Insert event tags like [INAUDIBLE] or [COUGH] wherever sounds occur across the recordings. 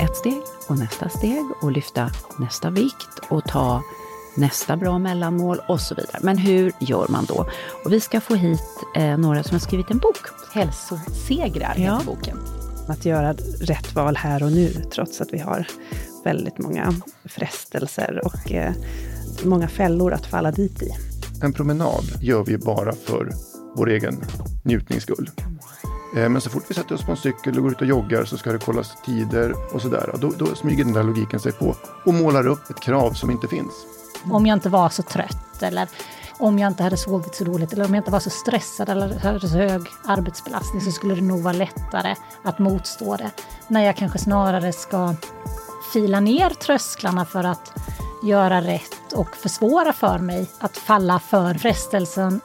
ett steg och nästa steg och lyfta nästa vikt och ta nästa bra mellanmål och så vidare. Men hur gör man då? Och vi ska få hit eh, några som har skrivit en bok. Hälsosegrar Ja. heter boken. Att göra rätt val här och nu, trots att vi har väldigt många frestelser och eh, många fällor att falla dit i. En promenad gör vi bara för vår egen njutnings skull. Eh, men så fort vi sätter oss på en cykel och går ut och joggar så ska det kollas tider och sådär. Då, då smyger den där logiken sig på och målar upp ett krav som inte finns. Om jag inte var så trött eller om jag inte hade sovit så dåligt eller om jag inte var så stressad eller hade så hög arbetsbelastning så skulle det nog vara lättare att motstå det. När jag kanske snarare ska fila ner trösklarna för att göra rätt och försvåra för mig att falla för frestelsen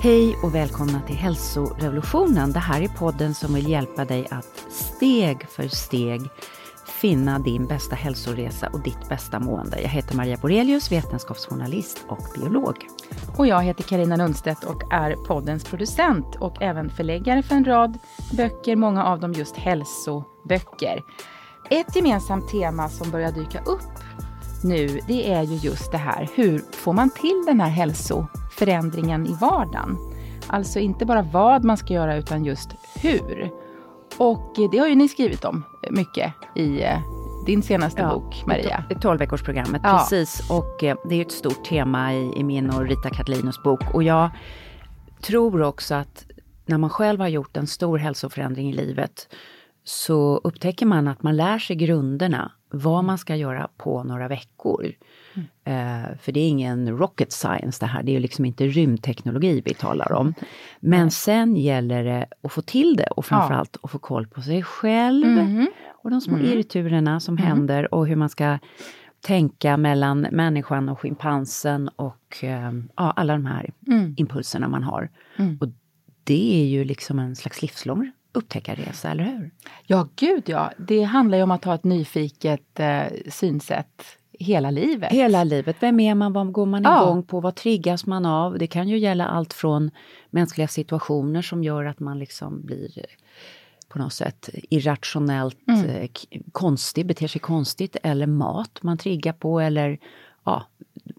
Hej och välkomna till Hälsorevolutionen. Det här är podden som vill hjälpa dig att steg för steg finna din bästa hälsoresa och ditt bästa mående. Jag heter Maria Borelius, vetenskapsjournalist och biolog. Och jag heter Karina Lundstedt och är poddens producent och även förläggare för en rad böcker, många av dem just hälsoböcker. Ett gemensamt tema som börjar dyka upp nu, det är ju just det här, hur får man till den här hälso hälsoförändringen i vardagen? Alltså inte bara vad man ska göra, utan just hur. Och det har ju ni skrivit om mycket i eh, din senaste bok, Maria. i 12 veckorsprogrammet, Ja. precis. Och eh, det är ett stort tema i, i min och Rita Katalinos bok. Och jag tror också att när man själv har gjort en stor hälsoförändring i livet så upptäcker man att man lär sig grunderna, vad man ska göra på några veckor. Eh, för det är ingen rocket science det här, det är ju liksom inte rymdteknologi vi talar om. Men sen gäller det att få till det och framförallt att få koll på sig själv Mhm. och de små irrturerna som händer och hur man ska tänka mellan människan och schimpansen och eh, ja, alla de här impulserna man har. Och det är ju liksom en slags livslång upptäckarresa, eller hur? Ja, gud ja. Det handlar ju om att ha ett nyfiket eh, synsätt hela livet. Hela livet, vem är man, vad går man Ja. igång på, vad triggas man av? Det kan ju gälla allt från mänskliga situationer som gör att man liksom blir eh, på något sätt irrationellt eh, k- konstig, beter sig konstigt, eller mat man triggar på, eller ja,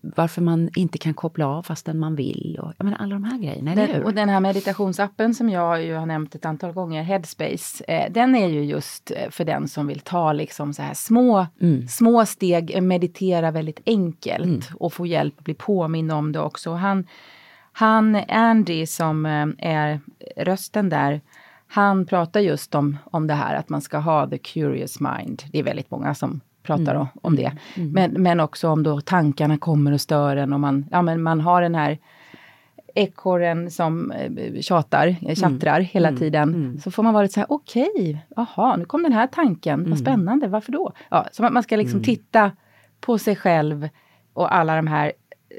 varför man inte kan koppla av fastän man vill. Och, jag menar, alla de här grejerna, eller Den, hur? och den här meditationsappen som jag ju har nämnt ett antal gånger, Headspace, eh, den är ju just eh, för den som vill ta liksom så här små, små steg, eh, meditera väldigt enkelt och få hjälp att bli påminn om det också. Han, han Andy som eh, är rösten där, han pratar just om, om det här att man ska ha the curious mind. Det är väldigt många som pratar om, om det. Men, men också om då tankarna kommer och stör en och man, ja, men man har den här ekorren som eh, tjatar, eh, tjattrar hela tiden. Så får man vara lite så här, okej, jaha, nu kom den här tanken, vad spännande, varför då? Ja, så man, man ska liksom titta på sig själv och alla de här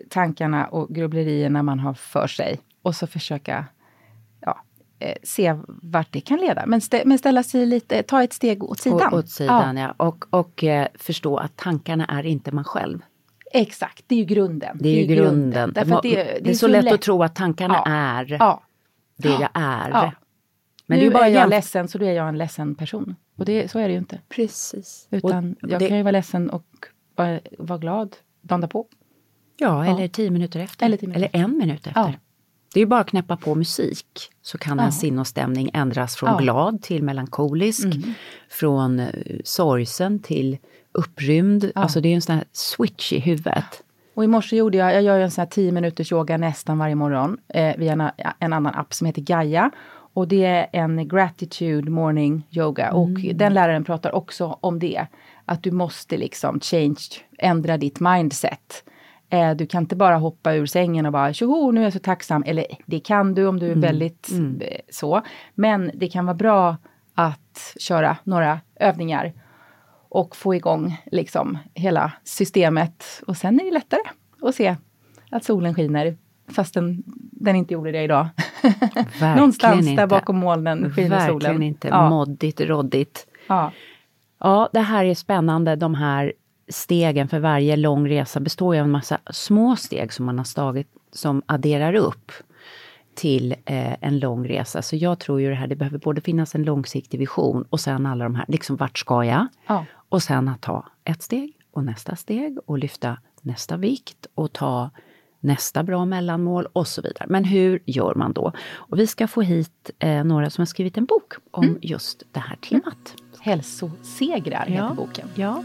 tankarna och grubblerierna man har för sig. Och så försöka eh, se vart det kan leda. Men, stä, men ställa sig lite, ta ett steg åt sidan. Och, åt sidan, ja. Och, och eh, förstå att tankarna är inte man själv. Exakt, det är ju grunden. Det är ju grunden. Därför att det, det, det är så lätt, att tro att tankarna Ja. är Ja, det jag är. Ja. Men nu det är bara är jag jämf- ledsen så då är jag en ledsen person. Och det, så är det ju inte. Precis. Utan Och jag det- kan ju vara ledsen och vara, vara glad dagen därpå. Ja, eller tio minuter efter. Eller tio minuter. en minut efter. Ja. Det är bara att knäppa på musik så kan Ja. en sinnesstämning ändras från Ja. Mm. glad till melankolisk, från eh, sorgsen till upprymd. Alltså det är en sån här switch i huvudet. Och i morse gjorde jag, jag gör ju en sån här 10 minuters yoga nästan varje morgon eh, via en, en annan app som heter Gaia. Och det är en gratitude morning yoga och den läraren pratar också om det. Att du måste liksom change, ändra ditt mindset. Eh, du kan inte bara hoppa ur sängen och bara tjoho, nu är jag så tacksam. Eller det kan du om du är väldigt eh, så. Men det kan vara bra att köra några övningar och få igång liksom hela systemet. Och sen är det lättare att se att solen skiner fastän den inte gjorde det idag. Verkligen [LAUGHS] Någonstans inte. där bakom molnen skiner Verkligen solen. inte. Ja. Moddigt, råddigt. Ja. Ja, det här är spännande. De här stegen för varje lång resa består ju av en massa små steg som man har tagit som adderar upp till eh, en lång resa. Så jag tror ju det här, det behöver både finnas en långsiktig vision och sen alla de här, liksom vart ska jag? Ja. Och sen att ta ett steg och nästa steg och lyfta nästa vikt och ta nästa bra mellanmål och så vidare. Men hur gör man då? Och vi ska få hit eh, några som har skrivit en bok om mm. just det här temat. Hälsosegrar ja. heter boken. Ja.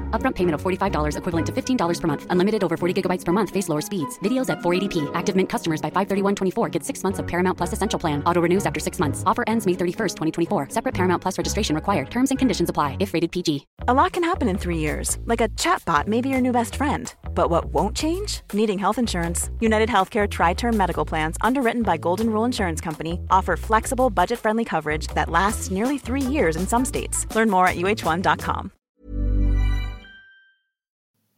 Upfront payment of $45 equivalent to $15 per month. Unlimited over 40 gigabytes per month. Face lower speeds. Videos at 480p. Active Mint customers by 531.24 get six months of Paramount Plus Essential Plan. Auto renews after six months. Offer ends May 31st, 2024. Separate Paramount Plus registration required. Terms and conditions apply if rated PG. A lot can happen in three years. Like a chatbot may be your new best friend. But what won't change? Needing health insurance. United Healthcare Tri-Term Medical Plans, underwritten by Golden Rule Insurance Company, offer flexible, budget-friendly coverage that lasts nearly three years in some states. Learn more at uh1.com.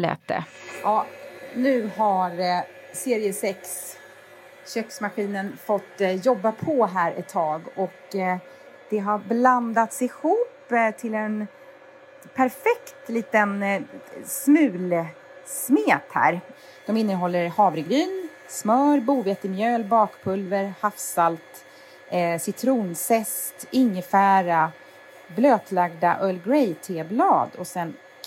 lät det. Ja, nu har eh, serie 6 köksmaskinen fått eh, jobba på här ett tag och eh, det har blandats ihop eh, till en perfekt liten eh, smulsmet här. De innehåller havregryn, smör, bovetemjöl, bakpulver, havssalt, eh, citronzest, ingefära, blötlagda Earl Grey-teblad och sen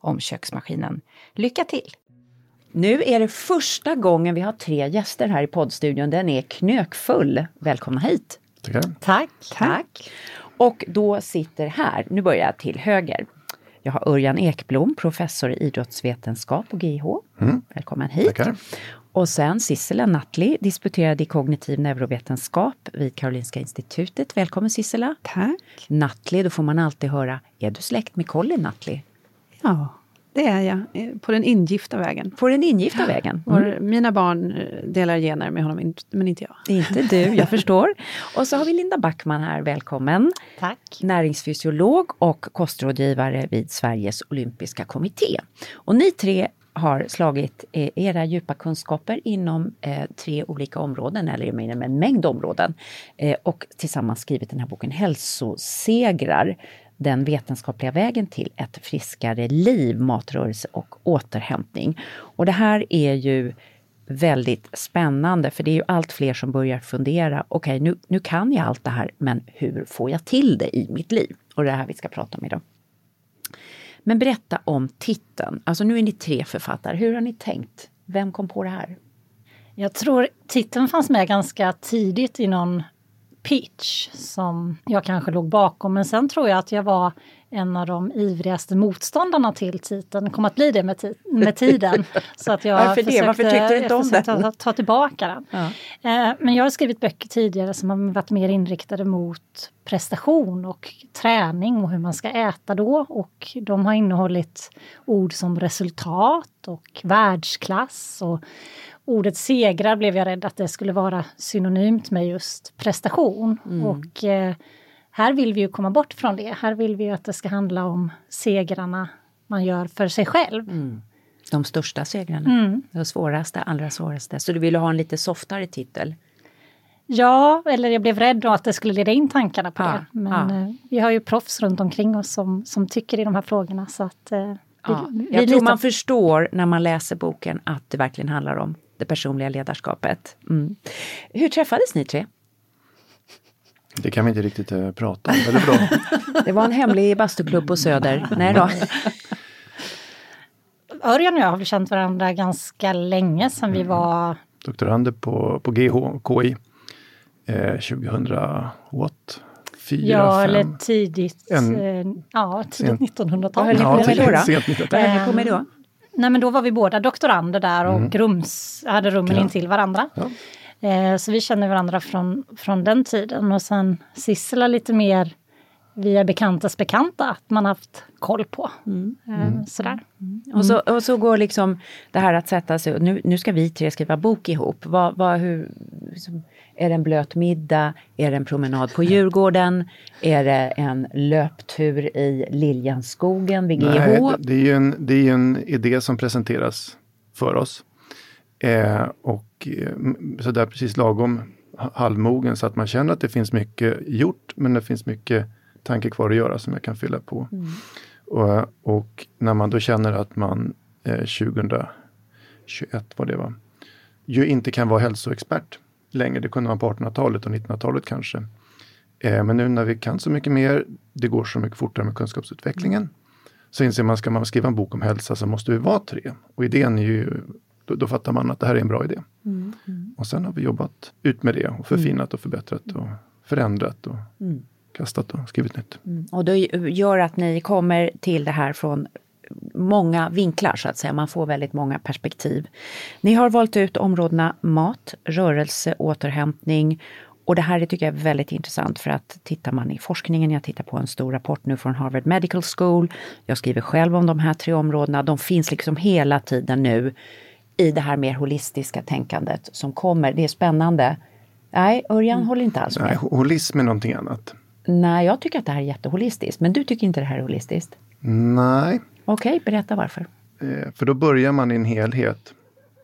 om köksmaskinen. Lycka till! Nu är det första gången vi har tre gäster här i poddstudion. Den är knökfull. Välkomna hit! Tackar. Tack. Tack. Och då sitter här, nu börjar jag till höger. Jag har Örjan Ekblom, professor i idrottsvetenskap på GH. Mm. Välkommen hit. Tackar. Och sen Sissela Nattli, disputerad i kognitiv neurovetenskap vid Karolinska institutet. Välkommen Sissela! Tack! Nattli, då får man alltid höra, är du släkt med Colin Nattli? Ja, det är jag. På den ingifta vägen. På den ingifta vägen? Mm. Mina barn eh, delar gener med honom, men inte jag. Inte du, jag [LAUGHS] förstår. Och så har vi Linda Backman här, välkommen. Tack. Näringsfysiolog och kostrådgivare vid Sveriges olympiska kommitté. Och ni tre har slagit eh, era djupa kunskaper inom eh, tre olika områden, eller inom en mängd områden, eh, och tillsammans skrivit den här boken Hälsosegrar, den vetenskapliga vägen till ett friskare liv, matrörelse och återhämtning. Och det här är ju väldigt spännande, för det är ju allt fler som börjar fundera, okej okay, nu, nu kan jag allt det här, men hur får jag till det i mitt liv? Och det är det här vi ska prata om idag. Men berätta om titeln. Alltså nu är ni tre författare. Hur har ni tänkt? Vem kom på det här? Jag tror titeln fanns med ganska tidigt i någon pitch som jag kanske låg bakom. Men sen tror jag att jag var en av de ivrigaste motståndarna till titeln. kom att bli det med, med tiden. [LAUGHS] Så att jag Varför det? Varför tyckte du inte om den? Ta, ta tillbaka den. Ja. Eh, men jag har skrivit böcker tidigare som har varit mer inriktade mot prestation och träning och hur man ska äta då. Och de har innehållit ord som resultat och världsklass och ordet segrar blev jag rädd att det skulle vara synonymt med just prestation. Mm. Och eh, här vill vi ju komma bort från det. Här vill vi att det ska handla om segrarna man gör för sig själv. Mm. De största segrarna, mm. de svåraste, allra svåraste. Så du ville ha en lite softare titel? Ja, eller jag blev rädd då att det skulle leda in tankarna på Ja, det. Men ja. eh, vi har ju proffs runt omkring oss som, som tycker i de här frågorna. Så att, eh, vi, Ja, vi jag tror litar- man förstår när man läser boken att det verkligen handlar om det personliga ledarskapet. Mm. Hur träffades ni tre? Det kan vi inte riktigt eh, prata om. Eller bra. [LAUGHS] Det var en hemlig bastuklubb på Söder. Nej då. [LAUGHS] Örjan och jag har väl känt varandra ganska länge sedan vi var Doktorander på, på GH, KI. Eh, 2008, 4, Ja, 5. eller tidigt, En- eh, ja, tidigt 1900-tal. Vad höll ni på med då? då? sent 90-tal. Vad höll ni på med då? Nej men då var vi båda doktorander där och Mm. rums, hade rummen Ja. intill varandra. Ja. Eh, så vi känner varandra från, från den tiden. Och sen Sissela lite mer via bekantas bekanta, att man haft koll på. Mm. Eh, sådär. Och, så, och så går liksom det här att sätta sig, nu, nu ska vi tre skriva bok ihop. Vad, vad, hur, liksom, är det en blöt middag? Är det en promenad på Djurgården? Är det en löptur i Liljanskogen vid GH? Nej, det är ju en, det är ju en idé som presenteras för oss. Eh, och eh, m- så där precis lagom ha- halvmogen så att man känner att det finns mycket gjort men det finns mycket tanke kvar att göra som jag kan fylla på. Och, och när man då känner att man eh, 2021 var det va, ju inte kan vara hälsoexpert längre. Det kunde man på 1800-talet och 1900-talet kanske. Eh, men nu när vi kan så mycket mer, det går så mycket fortare med kunskapsutvecklingen, så inser man, ska man skriva en bok om hälsa så måste vi vara tre. Och idén är ju, då, då fattar man att det här är en bra idé. Och sen har vi jobbat ut med det och förfinat och förbättrat och förändrat och kastat och skrivit nytt. Och det gör att ni kommer till det här från många vinklar så att säga. Man får väldigt många perspektiv. Ni har valt ut områdena mat, rörelse, återhämtning. Och det här är, tycker jag är väldigt intressant för att tittar man i forskningen, jag tittar på en stor rapport nu från Harvard Medical School. Jag skriver själv om de här tre områdena. De finns liksom hela tiden nu i det här mer holistiska tänkandet som kommer. Det är spännande. Nej, Örjan håller inte alls med. Nej, ho- holism är någonting annat. Nej, jag tycker att det här är jätteholistiskt. Men du tycker inte det här är holistiskt? Nej, Okej, berätta varför. Eh, För då börjar man i en helhet.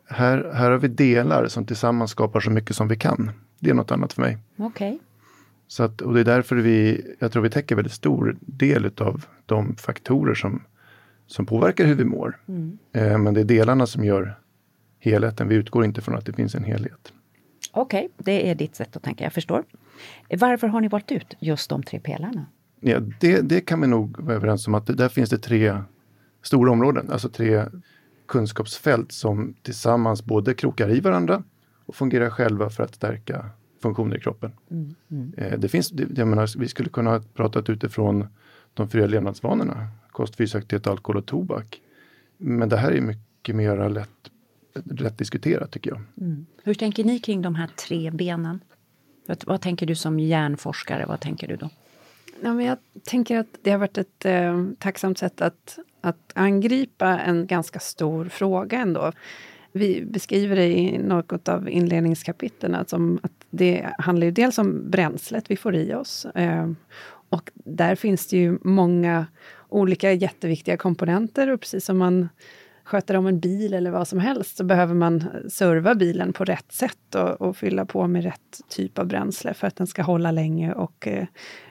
Här, här har vi delar som tillsammans skapar så mycket som vi kan. Det är något annat för mig. Okej. Så att, och det är därför vi, jag tror vi täcker väldigt stor del av de faktorer som, som påverkar hur vi mår. Eh, men det är delarna som gör helheten. Vi utgår inte från att det finns en helhet. Okej, det är ditt sätt att tänka, jag förstår. Varför har ni valt ut just de tre pelarna? Ja, det, det kan vi nog vara överens om att där finns det tre stora områden, alltså tre kunskapsfält som tillsammans både krokar i varandra och fungerar själva för att stärka funktioner i kroppen. Eh, Det finns, jag menar, vi skulle kunna ha pratat utifrån de fyra levnadsvanorna, kost, fysisk aktivitet, alkohol och tobak. Men det här är mycket mer lätt, lätt diskuterat tycker jag. Hur tänker ni kring de här tre benen? Vad, vad tänker du som hjärnforskare? Vad tänker du då? Ja, men jag tänker att det har varit ett eh, tacksamt sätt att, att angripa en ganska stor fråga ändå. Vi beskriver det i något av inledningskapitlen som att det handlar ju dels om bränslet vi får i oss. Eh, och där finns det ju många olika jätteviktiga komponenter och precis som man sköter om en bil eller vad som helst så behöver man serva bilen på rätt sätt och, och fylla på med rätt typ av bränsle för att den ska hålla länge och eh,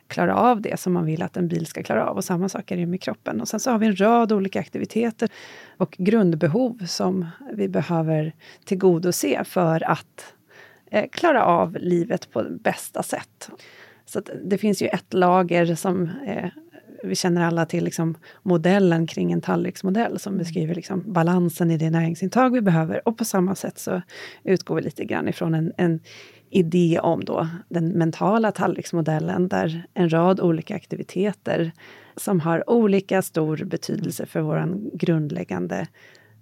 klara av det som man vill att en bil ska klara av. Och samma sak är det med kroppen. Och sen så har vi en rad olika aktiviteter och grundbehov som vi behöver tillgodose för att eh, klara av livet på bästa sätt. Så att det finns ju ett lager som eh, vi känner alla till liksom modellen kring en tallriksmodell som beskriver liksom balansen i det näringsintag vi behöver. Och på samma sätt så utgår vi lite grann ifrån en, en idé om då den mentala tallriksmodellen där en rad olika aktiviteter som har olika stor betydelse för vår grundläggande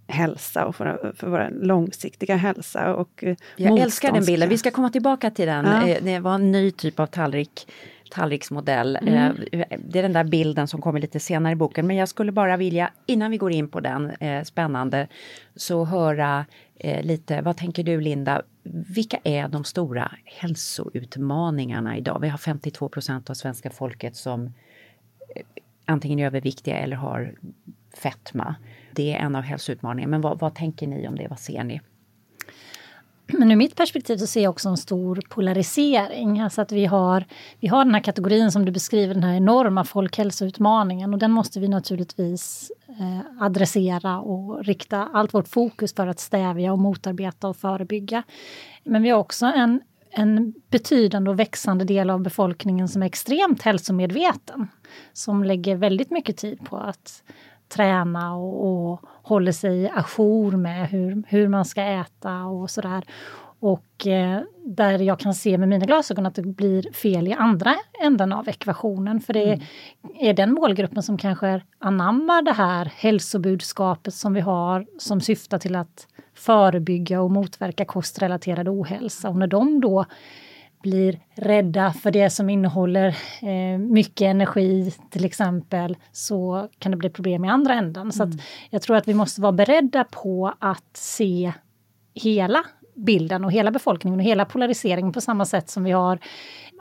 hälsa och för, för vår långsiktiga hälsa. Och eh, Jag älskar den bilden. Vi ska komma tillbaka till den. Ja. Eh, Det var en ny typ av tallrik tallriksmodell. Eh, Det är den där bilden som kommer lite senare i boken. Men jag skulle bara vilja, innan vi går in på den, eh, spännande, så höra eh, lite, vad tänker du Linda? Vilka är de stora hälsoutmaningarna idag? Vi har 52 procent av svenska folket som eh, antingen är överviktiga eller har fetma. Det är en av hälsoutmaningarna. Men vad, vad tänker ni om det? Vad ser ni? Men ur mitt perspektiv så ser jag också en stor polarisering. Alltså att vi har, vi har den här kategorin som du beskriver, den här enorma folkhälsoutmaningen och den måste vi naturligtvis eh, adressera och rikta allt vårt fokus för att stävja och motarbeta och förebygga. Men vi har också en, en betydande och växande del av befolkningen som är extremt hälsomedveten. Som lägger väldigt mycket tid på att träna och, och håller sig ajour med hur, hur man ska äta och sådär. Och eh, där jag kan se med mina glasögon att det blir fel i andra änden av ekvationen. För det är den målgruppen som kanske anammar det här hälsobudskapet som vi har som syftar till att förebygga och motverka kostrelaterad ohälsa. Och när de då blir rädda för det som innehåller eh, mycket energi till exempel så kan det bli problem i andra änden. Så att jag tror att vi måste vara beredda på att se hela bilden och hela befolkningen och hela polariseringen på samma sätt som vi har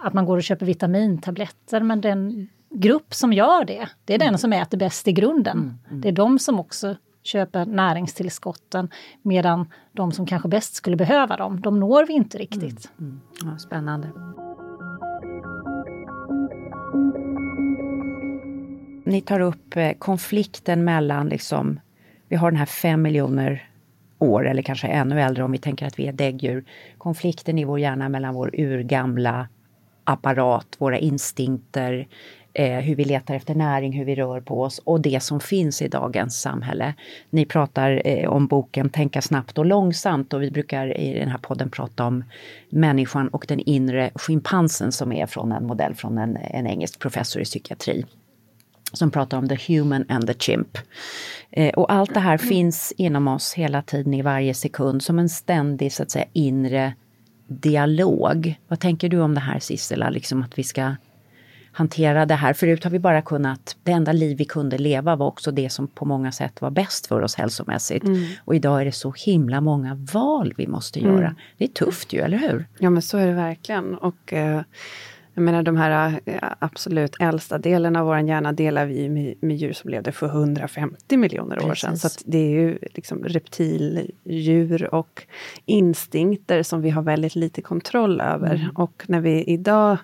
att man går och köper vitamintabletter. Men den grupp som gör det, det är den som äter bäst i grunden. Det är de som också köper näringstillskotten medan de som kanske bäst skulle behöva dem, de når vi inte riktigt. Ja, spännande. Ni tar upp eh, konflikten mellan, liksom, vi har den här fem miljoner år eller kanske ännu äldre om vi tänker att vi är däggdjur. Konflikten i vår hjärna mellan vår urgamla apparat, våra instinkter, eh, hur vi letar efter näring, hur vi rör på oss och det som finns i dagens samhälle. Ni pratar eh, om boken Tänka snabbt och långsamt och vi brukar i den här podden prata om människan och den inre schimpansen som är från en modell från en, en engelsk professor i psykiatri som pratar om the human and the chimp. Eh, och allt det här finns inom oss hela tiden i varje sekund som en ständig så att säga inre dialog. Vad tänker du om det här Sissela, liksom att vi ska hantera det här? Förut har vi bara kunnat, det enda liv vi kunde leva var också det som på många sätt var bäst för oss hälsomässigt. Och idag är det så himla många val vi måste göra. Det är tufft ju, eller hur? Ja men så är det verkligen. Och eh, jag menar de här eh, absolut äldsta delen av vår hjärna delar vi med, med djur som levde för 150 miljoner år sedan. Så det är ju liksom reptildjur och instinkter som vi har väldigt lite kontroll över. Och när vi idag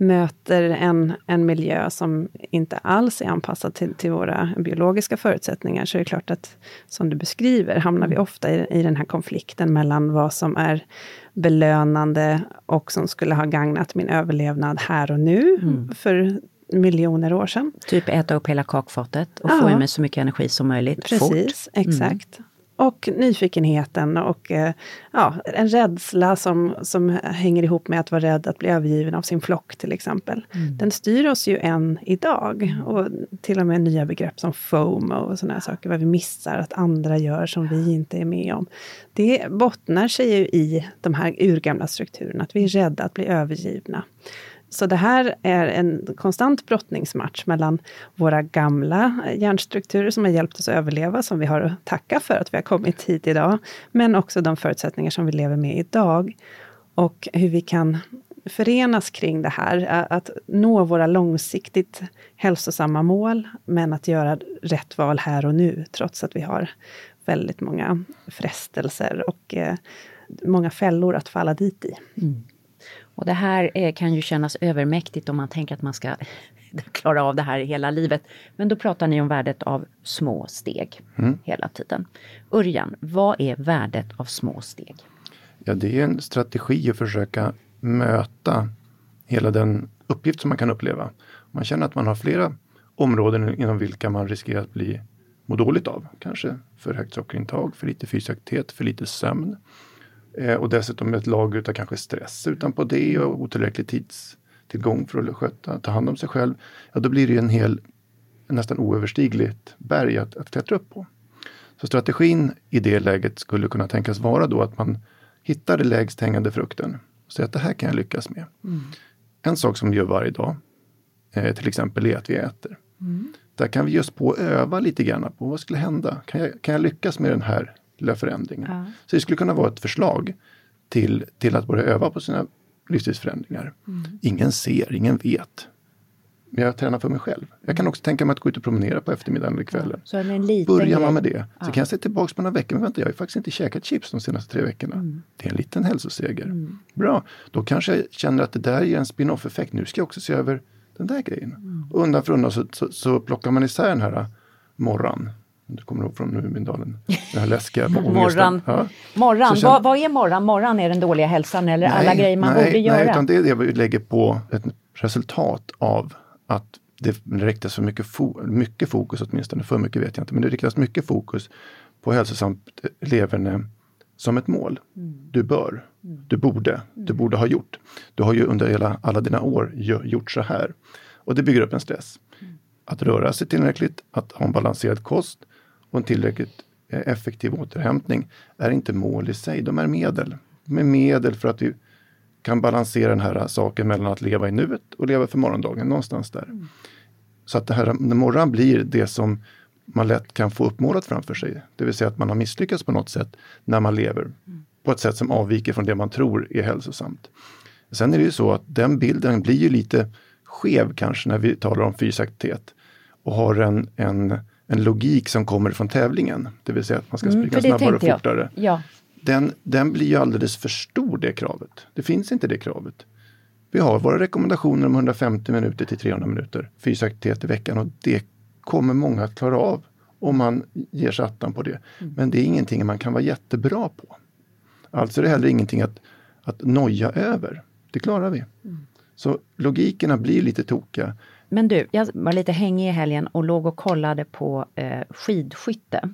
möter en, en miljö som inte alls är anpassad till, till våra biologiska förutsättningar så är det klart att, som du beskriver, hamnar vi ofta i, i den här konflikten mellan vad som är belönande och som skulle ha gagnat min överlevnad här och nu för miljoner år sedan. Typ äta upp hela kakfatet och Ja. få i mig så mycket energi som möjligt fort. Precis, exakt. Och nyfikenheten och eh, ja, en rädsla som, som hänger ihop med att vara rädd att bli övergiven av sin flock till exempel. Mm. Den styr oss ju än idag. Och till och med nya begrepp som FOMO och sådana saker, vad vi missar att andra gör som vi inte är med om. Det bottnar sig ju i de här urgamla strukturerna, att vi är rädda att bli övergivna. Så det här är en konstant brottningsmatch mellan våra gamla hjärnstrukturer som har hjälpt oss att överleva, som vi har att tacka för att vi har kommit hit idag, men också de förutsättningar som vi lever med idag. Och hur vi kan förenas kring det här, att nå våra långsiktigt hälsosamma mål, men att göra rätt val här och nu, trots att vi har väldigt många frestelser och eh, många fällor att falla dit i. Mm. Och det här eh, kan ju kännas övermäktigt om man tänker att man ska [LAUGHS] klara av det här hela livet. Men då pratar ni om värdet av små steg mm. hela tiden. Örjan, vad är värdet av små steg? Ja, det är en strategi att försöka möta hela den uppgift som man kan uppleva. Man känner att man har flera områden inom vilka man riskerar att bli må dåligt av. Kanske för högt sockerintag, för lite fysisk aktivitet, för lite sömn. Eh, och dessutom ett lager av kanske stress utanpå det och otillräcklig tidstillgång för att sköta, ta hand om sig själv. Ja, då blir det en hel, nästan oöverstigligt berg att, att klättra upp på. Så strategin i det läget skulle kunna tänkas vara då att man hittar den lägst hängande frukten och säger att det här kan jag lyckas med. Mm. En sak som vi gör varje dag, eh, till exempel är att vi äter. Mm. Där kan vi just på att öva lite grann på vad skulle hända? Kan jag, kan jag lyckas med den här lilla förändringen. Ja. Så det skulle kunna vara ett förslag till, till att börja öva på sina livsstilsförändringar. Mm. Ingen ser, ingen vet. Men jag tränar för mig själv. Jag kan också tänka mig att gå ut och promenera på eftermiddagen eller kvällen. Ja, så Börjar man med det så ja. kan jag se tillbaka på några veckor. Men vänta, jag har ju faktiskt inte käkat chips de senaste tre veckorna. Mm. Det är en liten hälsoseger. Mm. Bra, då kanske jag känner att det där ger en spin-off effekt. Nu ska jag också se över den där grejen. Mm. Och undan för undan så, så, så plockar man isär den här morran du kommer ihåg från Mumindalen, den här läskiga [LAUGHS] Morran. Ja. morran. Vad, vad, är morran? Morran är den dåliga hälsan eller nej, alla grejer man nej, borde göra? Nej, utan det är det vi lägger på ett resultat av att det riktas för mycket, fo mycket fokus åtminstone, för mycket vet jag inte, men det riktas mycket fokus på hälsosamt leverne som ett mål. Mm. Du bör, mm. du borde, mm. du borde ha gjort. Du har ju under hela, alla dina år gjort så här. Och det bygger upp en stress. Mm. Att röra sig tillräckligt, att ha en balanserad kost, och en tillräckligt effektiv återhämtning är inte mål i sig, de är medel. De är medel för att vi kan balansera den här saken mellan att leva i nuet och leva för morgondagen, någonstans där. Mm. Så att det här, morgon blir det som man lätt kan få uppmålat framför sig. Det vill säga att man har misslyckats på något sätt när man lever mm. på ett sätt som avviker från det man tror är hälsosamt. Sen är det ju så att den bilden blir ju lite skev kanske när vi talar om fysisk aktivitet och har en, en en logik som kommer från tävlingen. Det vill säga att man ska mm, springa mm, snabbare och fortare. Ja. Den, den blir ju alldeles för stor det kravet. Det finns inte det kravet. Vi har våra rekommendationer om 150 minuter till 300 minuter fysisk aktivitet i veckan och det kommer många att klara av om man ger sig attan på det. Mm. Men det är ingenting man kan vara jättebra på. Alltså är det heller ingenting att, att noja över. Det klarar vi. Mm. Så logikerna blir lite tokiga. Men du, jag var lite hängig i helgen och låg och kollade på eh, skidskytte.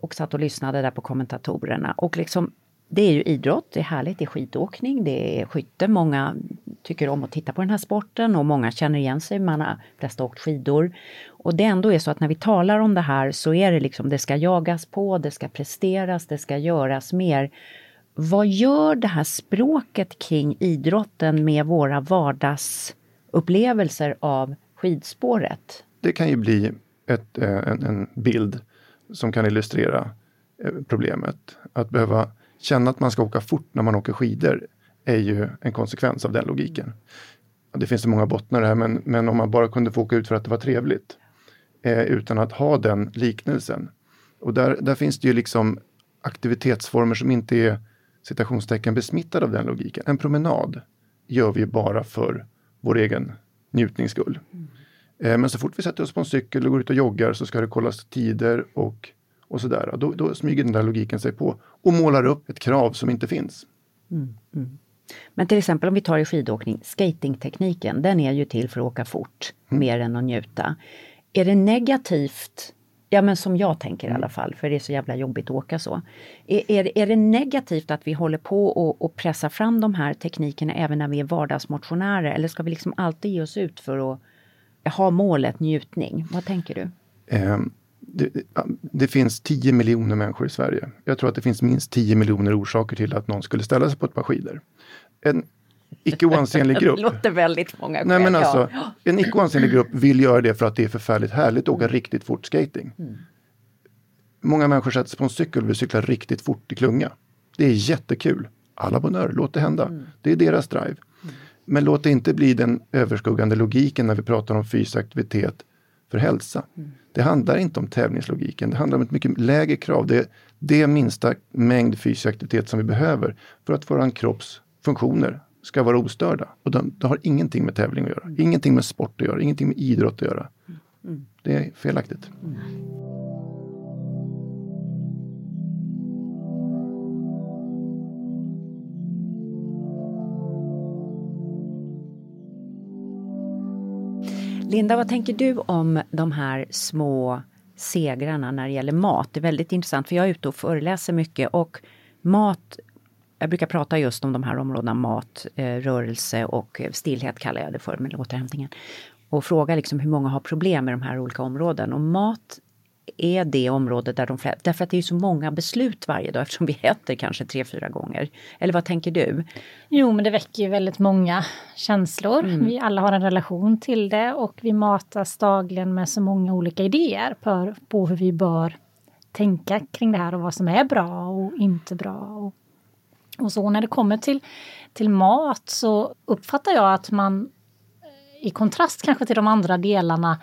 Och satt och lyssnade där på kommentatorerna. Och liksom, det är ju idrott, det är härligt, det är skidåkning, det är skytte. Många tycker om att titta på den här sporten och många känner igen sig, man har flesta åkt skidor. Och det ändå är så att när vi talar om det här så är det liksom, det ska jagas på, det ska presteras, det ska göras mer. Vad gör det här språket kring idrotten med våra vardags upplevelser av skidspåret? Det kan ju bli ett, eh, en, en bild som kan illustrera eh, problemet. Att behöva känna att man ska åka fort när man åker skidor är ju en konsekvens av den logiken. Det finns så många bottnar här, men, men om man bara kunde få åka ut för att det var trevligt eh, utan att ha den liknelsen. Och där, där finns det ju liksom aktivitetsformer som inte är citationstecken besmittade av den logiken. En promenad gör vi bara för vår egen njutnings skull. Mm. men så fort vi sätter oss på en cykel och går ut och joggar så ska det kollas tider och, och sådär. Då, då smyger den där logiken sig på och målar upp ett krav som inte finns. Mm. Mm. Men till exempel om vi tar i skidåkning, skatingtekniken, den är ju till för att åka fort, mm. mer än att njuta. Är det negativt Ja men som jag tänker i alla fall, för det är så jävla jobbigt att åka så. Är, är, är det negativt att vi håller på och, och pressar fram de här teknikerna även när vi är vardagsmotionärer? Eller ska vi liksom alltid ge oss ut för att ha målet njutning? Vad tänker du? Eh, det, det, finns 10 miljoner människor i Sverige. Jag tror att det finns minst 10 miljoner orsaker till att någon skulle ställa sig på ett par skidor. En icke oansenlig [LAUGHS] grupp. det låter väldigt många Nej, men alltså, En icke oansenlig grupp vill göra det för att det är förfärligt härligt att åka riktigt fort skating. Mm. Många människor sätter sig på en cykel och vill cykla riktigt fort i klunga. Det är jättekul. Alla bonheur, låt det hända. Mm. Det är deras drive. Mm. Men låt det inte bli den överskuggande logiken när vi pratar om fysisk aktivitet för hälsa. Mm. Det handlar inte om tävlingslogiken, det handlar om ett mycket lägre krav. Det är det minsta mängd fysisk aktivitet som vi behöver för att vår kropps funktioner ska vara ostörda. Och de, de, har ingenting med tävling att göra, mm. ingenting med sport att göra, ingenting med idrott att göra. Mm. Det är felaktigt. Mm. Linda, vad tänker du om de här små segrarna när det gäller mat? Det är väldigt intressant för jag är ute och föreläser mycket och mat jag brukar prata just om de här områdena mat, eh, rörelse och stillhet kallar jag det för med återhämtningen. Och fråga liksom hur många har problem med de här olika områdena. Och mat är det område där de flesta, därför att det är så många beslut varje dag eftersom vi äter kanske tre, fyra gånger. Eller vad tänker du? Jo, men det väcker ju väldigt många känslor. Mm. Vi alla har en relation till det och vi matas dagligen med så många olika idéer på, på hur vi bör tänka kring det här och vad som är bra och inte bra. Och, och så när det kommer till, till mat så uppfattar jag att man eh, i kontrast kanske till de andra delarna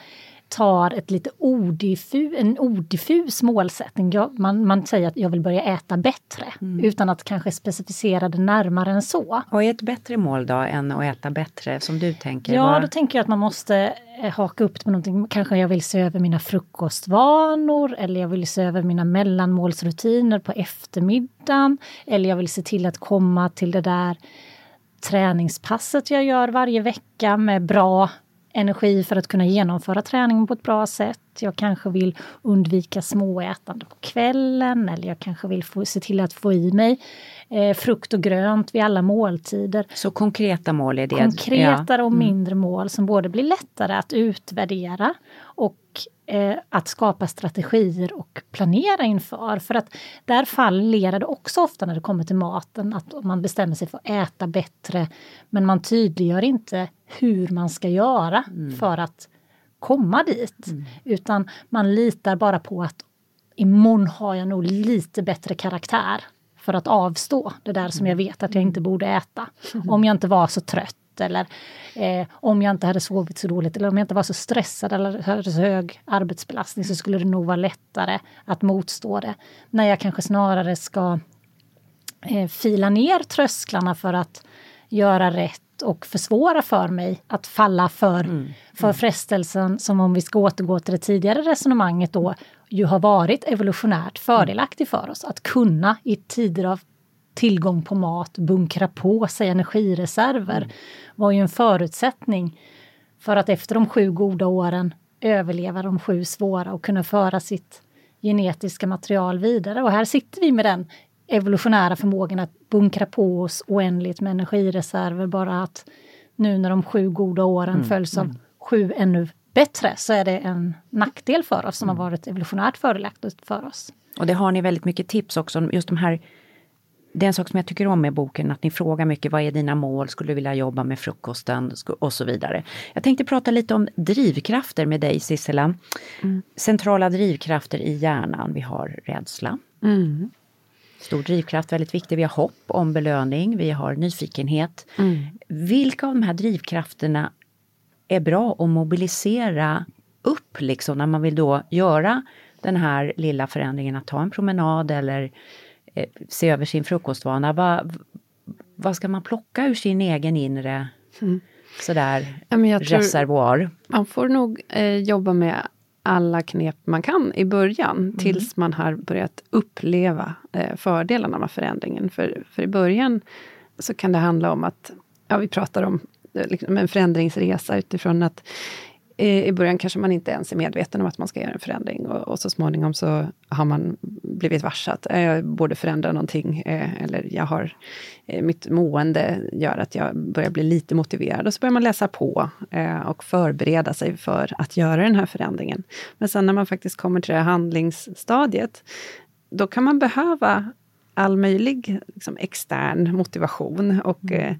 tar ett lite odiffus, en odiffus målsättning. Man, man säger att jag vill börja äta bättre mm. utan att kanske specificera det närmare än så. Vad är ett bättre mål då än att äta bättre som du tänker? Ja, Var... då tänker jag att man måste eh, haka upp det på någonting. Kanske jag vill se över mina frukostvanor eller jag vill se över mina mellanmålsrutiner på eftermiddagen. Eller jag vill se till att komma till det där träningspasset jag gör varje vecka med bra energi för att kunna genomföra träningen på ett bra sätt. Jag kanske vill undvika småätande på kvällen eller jag kanske vill få, se till att få i mig eh, frukt och grönt vid alla måltider. Så konkreta mål är det? Konkretare ja. och mm. mindre mål som både blir lättare att utvärdera och eh, att skapa strategier och planera inför. För att där fallerar det också ofta när det kommer till maten, att man bestämmer sig för att äta bättre men man tydliggör inte hur man ska göra mm. för att komma dit. Mm. Utan man litar bara på att imorgon har jag nog lite bättre karaktär för att avstå det där som jag vet att jag inte borde äta. Mm. Om jag inte var så trött eller eh, om jag inte hade sovit så dåligt eller om jag inte var så stressad eller hade så hög arbetsbelastning så skulle det nog vara lättare att motstå det. När jag kanske snarare ska eh, fila ner trösklarna för att göra rätt och försvåra för mig att falla för, mm. för mm. frestelsen som om vi ska återgå till det tidigare resonemanget då ju har varit evolutionärt fördelaktig för oss. Att kunna i tider av tillgång på mat bunkra på sig energireserver mm. var ju en förutsättning för att efter de sju goda åren överleva de sju svåra och kunna föra sitt genetiska material vidare. Och här sitter vi med den evolutionära förmågan att bunkra på oss oändligt med energireserver. Bara att nu när de sju goda åren mm, följs av mm. sju ännu bättre så är det en nackdel för oss som mm. har varit evolutionärt fördelaktigt för oss. Och det har ni väldigt mycket tips också just de här det är en sak som jag tycker om med boken, att ni frågar mycket, vad är dina mål, skulle du vilja jobba med frukosten och så vidare. Jag tänkte prata lite om drivkrafter med dig Sissela. Mm. Centrala drivkrafter i hjärnan, vi har rädsla. Mm. Stor drivkraft, väldigt viktig. Vi har hopp om belöning, vi har nyfikenhet. Mm. Vilka av de här drivkrafterna är bra att mobilisera upp liksom när man vill då göra den här lilla förändringen att ta en promenad eller eh, se över sin frukostvana. Vad, ska man plocka ur sin egen inre mm. sådär ja, reservoar? Man får nog eh, jobba med alla knep man kan i början mm. tills man har börjat uppleva eh, fördelarna med förändringen. För, för i början så kan det handla om att, ja vi pratar om eh, liksom en förändringsresa utifrån att I början kanske man inte ens är medveten om att man ska göra en förändring och, och så småningom så har man blivit varse att jag borde förändra någonting eh, eller jag har, eh, mitt mående gör att jag börjar bli lite motiverad och så börjar man läsa på eh, och förbereda sig för att göra den här förändringen. Men sen när man faktiskt kommer till det här handlingsstadiet, då kan man behöva all möjlig liksom, extern motivation och mm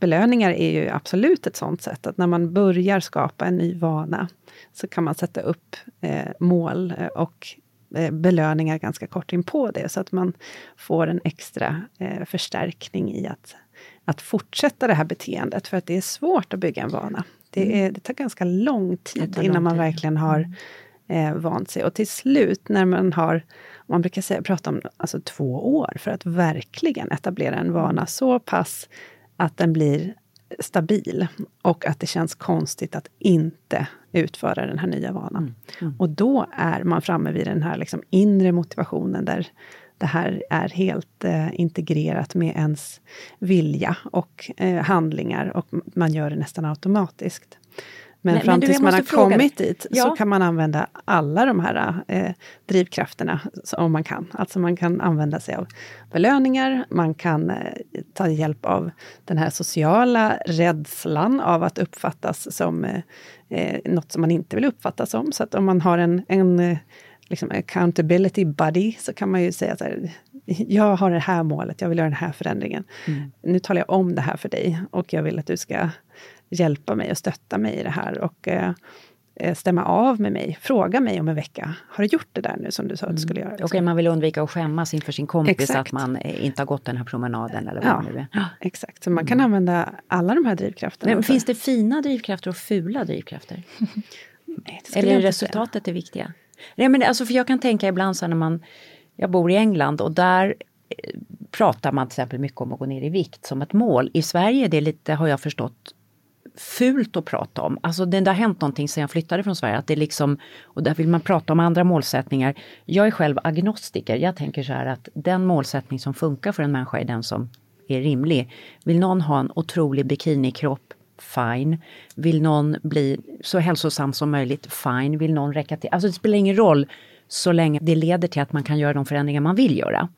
belöningar är ju absolut ett sånt sätt att när man börjar skapa en ny vana så kan man sätta upp eh, mål eh, och eh, belöningar ganska kort in på det så att man får en extra eh, förstärkning i att, att fortsätta det här beteendet. För att det är svårt att bygga en vana. Det, mm. är, det tar ganska lång tid lång innan man tid. verkligen har mm. eh, vant sig. Och till slut när man har man brukar säga, prata om alltså, två år för att verkligen etablera en vana så pass att den blir stabil och att det känns konstigt att inte utföra den här nya vanan. Mm. Mm. Och då är man framme vid den här liksom inre motivationen där det här är helt eh, integrerat med ens vilja och eh, handlingar och man gör det nästan automatiskt. Men, men fram tills man har kommit dit ja. så kan man använda alla de här eh, drivkrafterna om man kan. Alltså man kan använda sig av belöningar, man kan eh, ta hjälp av den här sociala rädslan av att uppfattas som eh, eh, något som man inte vill uppfattas som. Så att om man har en, en eh, liksom accountability buddy så kan man ju säga så här, jag har det här målet, jag vill göra den här förändringen. Mm. Nu talar jag om det här för dig och jag vill att du ska hjälpa mig och stötta mig i det här och eh, eh, stämma av med mig. Fråga mig om en vecka. Har du gjort det där nu som du sa att du skulle göra? Mm. Okej, man vill undvika att skämmas inför sin kompis exakt. att man eh, inte har gått den här promenaden eller vad ja, det nu är. Exakt, så man kan mm. använda alla de här drivkrafterna. Men finns det fina drivkrafter och fula drivkrafter? [LAUGHS] Nej, eller är resultatet det viktiga? Nej, men alltså, för jag kan tänka ibland så när man, jag bor i England och där eh, pratar man till exempel mycket om att gå ner i vikt som ett mål. I Sverige är det lite, har jag förstått, fult att prata om. Alltså det, det har hänt någonting sedan jag flyttade från Sverige. Att det liksom, och där vill man prata om andra målsättningar. Jag är själv agnostiker. Jag tänker så här att den målsättning som funkar för en människa är den som är rimlig. Vill någon ha en otrolig bikinikropp fine. Vill någon bli så hälsosam som möjligt, fine. Vill någon räcka till? Alltså det spelar ingen roll så länge det leder till att man kan göra de förändringar man vill göra.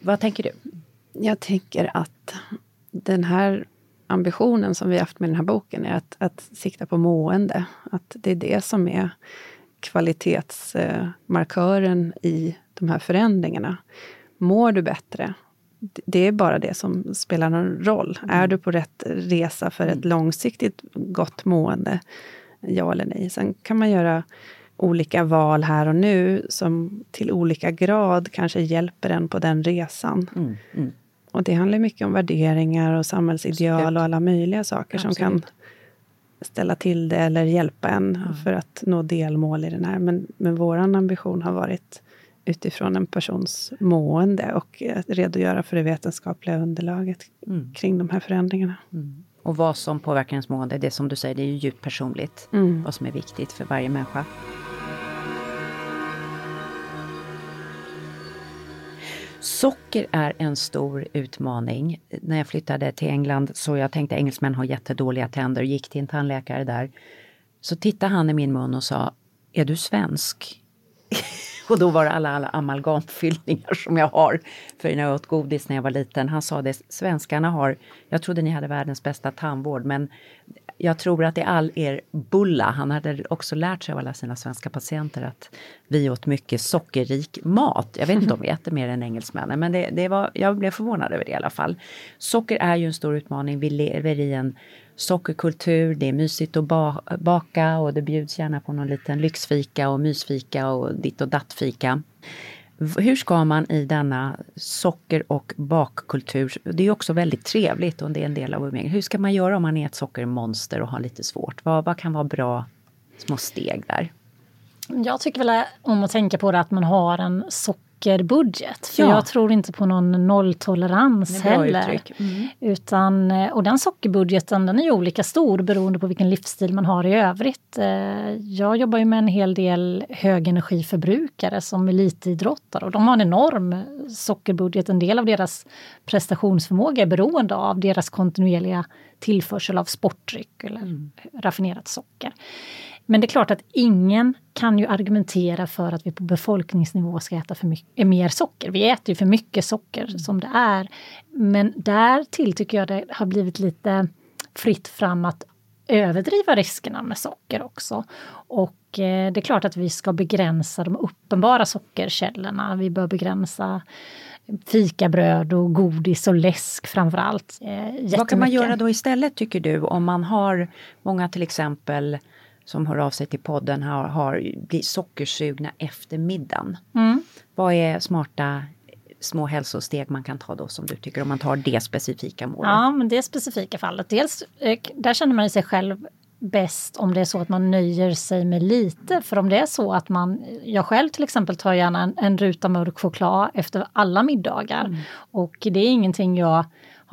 Vad tänker du? Jag tänker att den här ambitionen som vi haft med den här boken är att, att sikta på mående. Att det är det som är kvalitetsmarkören i de här förändringarna. Mår du bättre? Det är bara det som spelar någon roll. Mm. Är du på rätt resa för ett mm. långsiktigt gott mående? Ja eller nej. Sen kan man göra olika val här och nu som till olika grad kanske hjälper en på den resan. Mm. Mm. Och det handlar mycket om värderingar och samhällsideal och alla möjliga saker Absolut. som kan ställa till det eller hjälpa en ja. för att nå delmål i den här. Men, men vår ambition har varit utifrån en persons mående och redogöra för det vetenskapliga underlaget mm. kring de här förändringarna. Mm. Och vad som påverkar ens mående, det som du säger, det är ju djupt personligt. Mm. Vad som är viktigt för varje människa. Socker är en stor utmaning. När jag flyttade till England så jag tänkte engelsmän har jättedåliga tänder och gick till en tandläkare där. Så tittade han i min mun och sa, är du svensk? [LAUGHS] och då var det alla, alla amalgamfyllningar som jag har. För när jag åt godis när jag var liten. Han sa det, svenskarna har, jag trodde ni hade världens bästa tandvård men jag tror att i all er bulla, han hade också lärt sig av alla sina svenska patienter att vi åt mycket sockerrik mat. Jag vet inte om vi äter mer än engelsmännen, men det, det var, jag blev förvånad över det i alla fall. Socker är ju en stor utmaning. Vi lever i en sockerkultur, det är mysigt att ba baka och det bjuds gärna på någon liten lyxfika och mysfika och ditt och dattfika. Hur ska man i denna socker och bakkultur, det är också väldigt trevligt och det är en del av umgänget. Hur ska man göra om man är ett sockermonster och har lite svårt? Vad, vad kan vara bra små steg där? Jag tycker väl om att tänka på det att man har en socker sockerbudget. För ja. jag tror inte på någon nolltolerans heller. Mm. Utan, eh, och den sockerbudgeten den är ju olika stor beroende på vilken livsstil man har i övrigt. Eh, jag jobbar ju med en hel del högenergiförbrukare som elitidrottare och de har en enorm sockerbudget. En del av deras prestationsförmåga är beroende av deras kontinuerliga tillförsel av sportdryck eller mm. raffinerat socker. Men det är klart att ingen kan ju argumentera för att vi på befolkningsnivå ska äta för mycket, mer socker. Vi äter ju för mycket socker som det är. Men där till tycker jag det har blivit lite fritt fram att överdriva riskerna med socker också. Och eh, det är klart att vi ska begränsa de uppenbara sockerkällorna. Vi bör begränsa fikabröd och godis och läsk framför allt. Eh, Vad kan man göra då istället tycker du om man har många till exempel som hör av sig till podden har, har blir sockersugna efter middagen. Mm. Vad är smarta små hälsosteg man kan ta då som du tycker om man tar det specifika målet? Ja, men det specifika fallet. Dels, eh, där känner man sig själv bäst om det är så att man nöjer sig med lite. För om det är så att man, jag själv till exempel tar gärna en, en ruta mörk choklad efter alla middagar. Mm. Och det är ingenting jag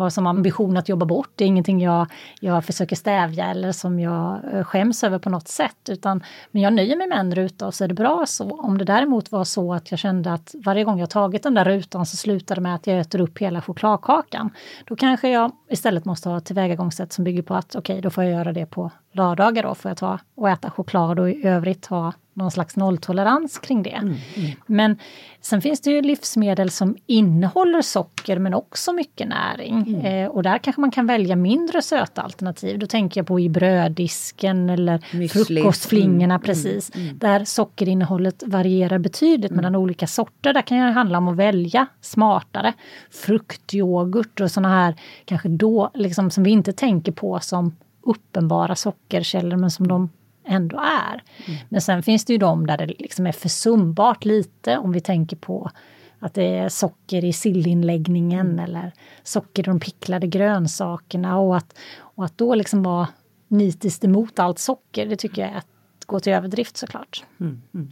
har som ambition att jobba bort. Det är ingenting jag, jag försöker stävja eller som jag eh, skäms över på något sätt. Utan, men jag nöjer mig med en ruta och så är det bra så. Om det däremot var så att jag kände att varje gång jag tagit den där rutan så slutar det med att jag äter upp hela chokladkakan. Då kanske jag istället måste ha ett tillvägagångssätt som bygger på att okej, okay, då får jag göra det på lördagar då får jag ta och äta choklad och i övrigt ha någon slags nolltolerans kring det. Mm, mm. Men sen finns det ju livsmedel som innehåller socker men också mycket näring. Mm. Eh, och där kanske man kan välja mindre söta alternativ. Då tänker jag på i bröddisken eller Müsli. frukostflingorna mm, precis. Mm, mm. Där sockerinnehållet varierar betydligt mellan olika sorter. Där kan det handla om att välja smartare. Fruktyoghurt och sådana här kanske då liksom som vi inte tänker på som uppenbara sockerkällor men som de ändå är. Mm. Men sen finns det ju de där det liksom är försumbart lite om vi tänker på att det är socker i sillinläggningen mm. eller socker i de picklade grönsakerna och att, och att då liksom vara nitiskt emot allt socker, det tycker jag är att gå till överdrift såklart. Mm. Mm.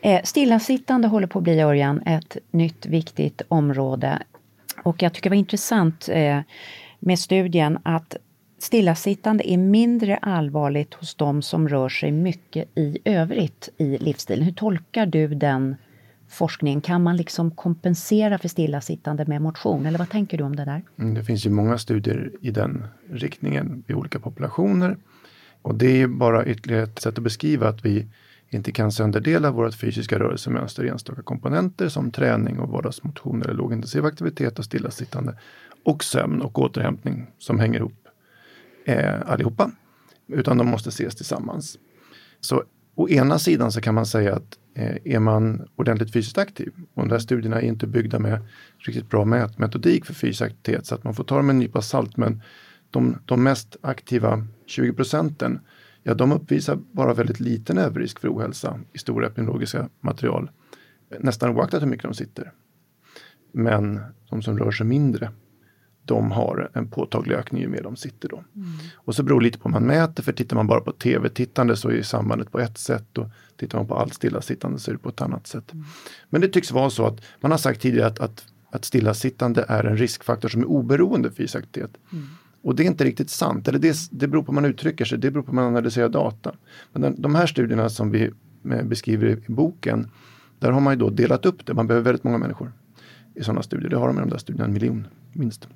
Eh, stillasittande håller på att bli, Örjan, ett nytt viktigt område. Och jag tycker det var intressant eh, med studien att stillasittande är mindre allvarligt hos de som rör sig mycket i övrigt i livsstilen. Hur tolkar du den forskningen? Kan man liksom kompensera för stillasittande med motion? Eller vad tänker du om det där? Mm, det finns ju många studier i den riktningen i olika populationer. Och det är bara ytterligare ett sätt att beskriva att vi inte kan sönderdela vårt fysiska rörelsemönster i enstaka komponenter som träning och vardagsmotion eller lågintensiv aktivitet och stillasittande och sömn och återhämtning som hänger ihop eh, allihopa, utan de måste ses tillsammans. Så å ena sidan så kan man säga att eh, är man ordentligt fysiskt aktiv, och de där studierna är inte byggda med riktigt bra mätmetodik för fysisk aktivitet så att man får ta dem med en nypa salt, men de, de mest aktiva 20 procenten, ja de uppvisar bara väldigt liten överrisk för ohälsa i stora epidemiologiska material, nästan oaktat hur mycket de sitter. Men de som rör sig mindre, de har en påtaglig ökning ju mer de sitter då. Mm. Och så beror det lite på hur man mäter, för tittar man bara på tv-tittande så är sambandet på ett sätt och tittar man på allt stillasittande så är det på ett annat sätt. Mm. Men det tycks vara så att man har sagt tidigare att, att, att stillasittande är en riskfaktor som är oberoende fysisk aktivitet. Mm. Och det är inte riktigt sant, eller det, det beror på hur man uttrycker sig, det beror på hur man analyserar data. Men den, de här studierna som vi eh, beskriver i boken, där har man ju då delat upp det, man behöver väldigt många människor i sådana studier. Det har de i de där studierna, en miljon minst.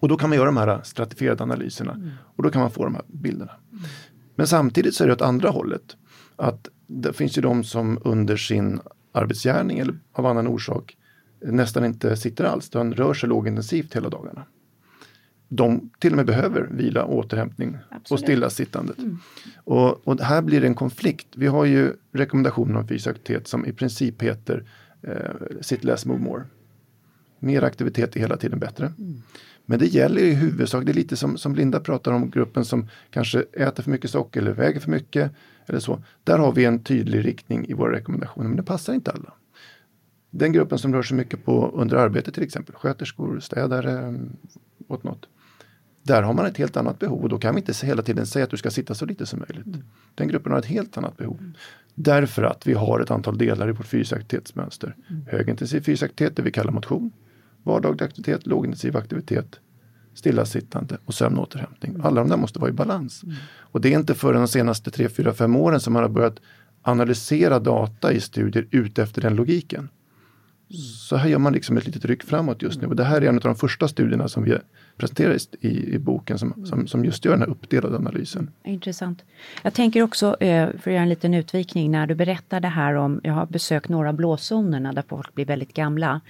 Och då kan man göra de här stratifierade analyserna mm. och då kan man få de här bilderna. Mm. Men samtidigt så är det åt andra hållet. Att det finns ju de som under sin arbetsgärning eller av annan orsak nästan inte sitter alls, utan rör sig lågintensivt hela dagarna. De till och med behöver vila, återhämtning Absolut. och stillasittandet. Mm. Och, och här blir det en konflikt. Vi har ju rekommendationer om fysisk aktivitet som i princip heter eh, Sit less, move more. Mer aktivitet är hela tiden bättre. Mm. Men det gäller i huvudsak, det är lite som, som Linda pratar om, gruppen som kanske äter för mycket socker eller väger för mycket. eller så. Där har vi en tydlig riktning i våra rekommendationer, men det passar inte alla. Den gruppen som rör sig mycket på under arbete till exempel, sköterskor, städare, åt något. Där har man ett helt annat behov och då kan vi inte hela tiden säga att du ska sitta så lite som möjligt. Den gruppen har ett helt annat behov. Därför att vi har ett antal delar i vårt fysisk aktivitetsmönster. Mm. Högintensiv fysisk aktivitet, det vi kallar motion vardaglig aktivitet, lågintensiv aktivitet, stillasittande och sömnåterhämtning. Alla de där måste vara i balans. Mm. Och det är inte förrän de senaste 3, 4, 5 åren som man har börjat analysera data i studier utefter den logiken. Mm. Så här gör man liksom ett litet ryck framåt just nu och det här är en av de första studierna som vi presenterar i, i boken som, som, som, just gör den här uppdelade analysen. Intressant. Jag tänker också, eh, för att göra en liten utvikning, när du berättar det här om, jag har besökt några blåzonerna där folk blir väldigt gamla.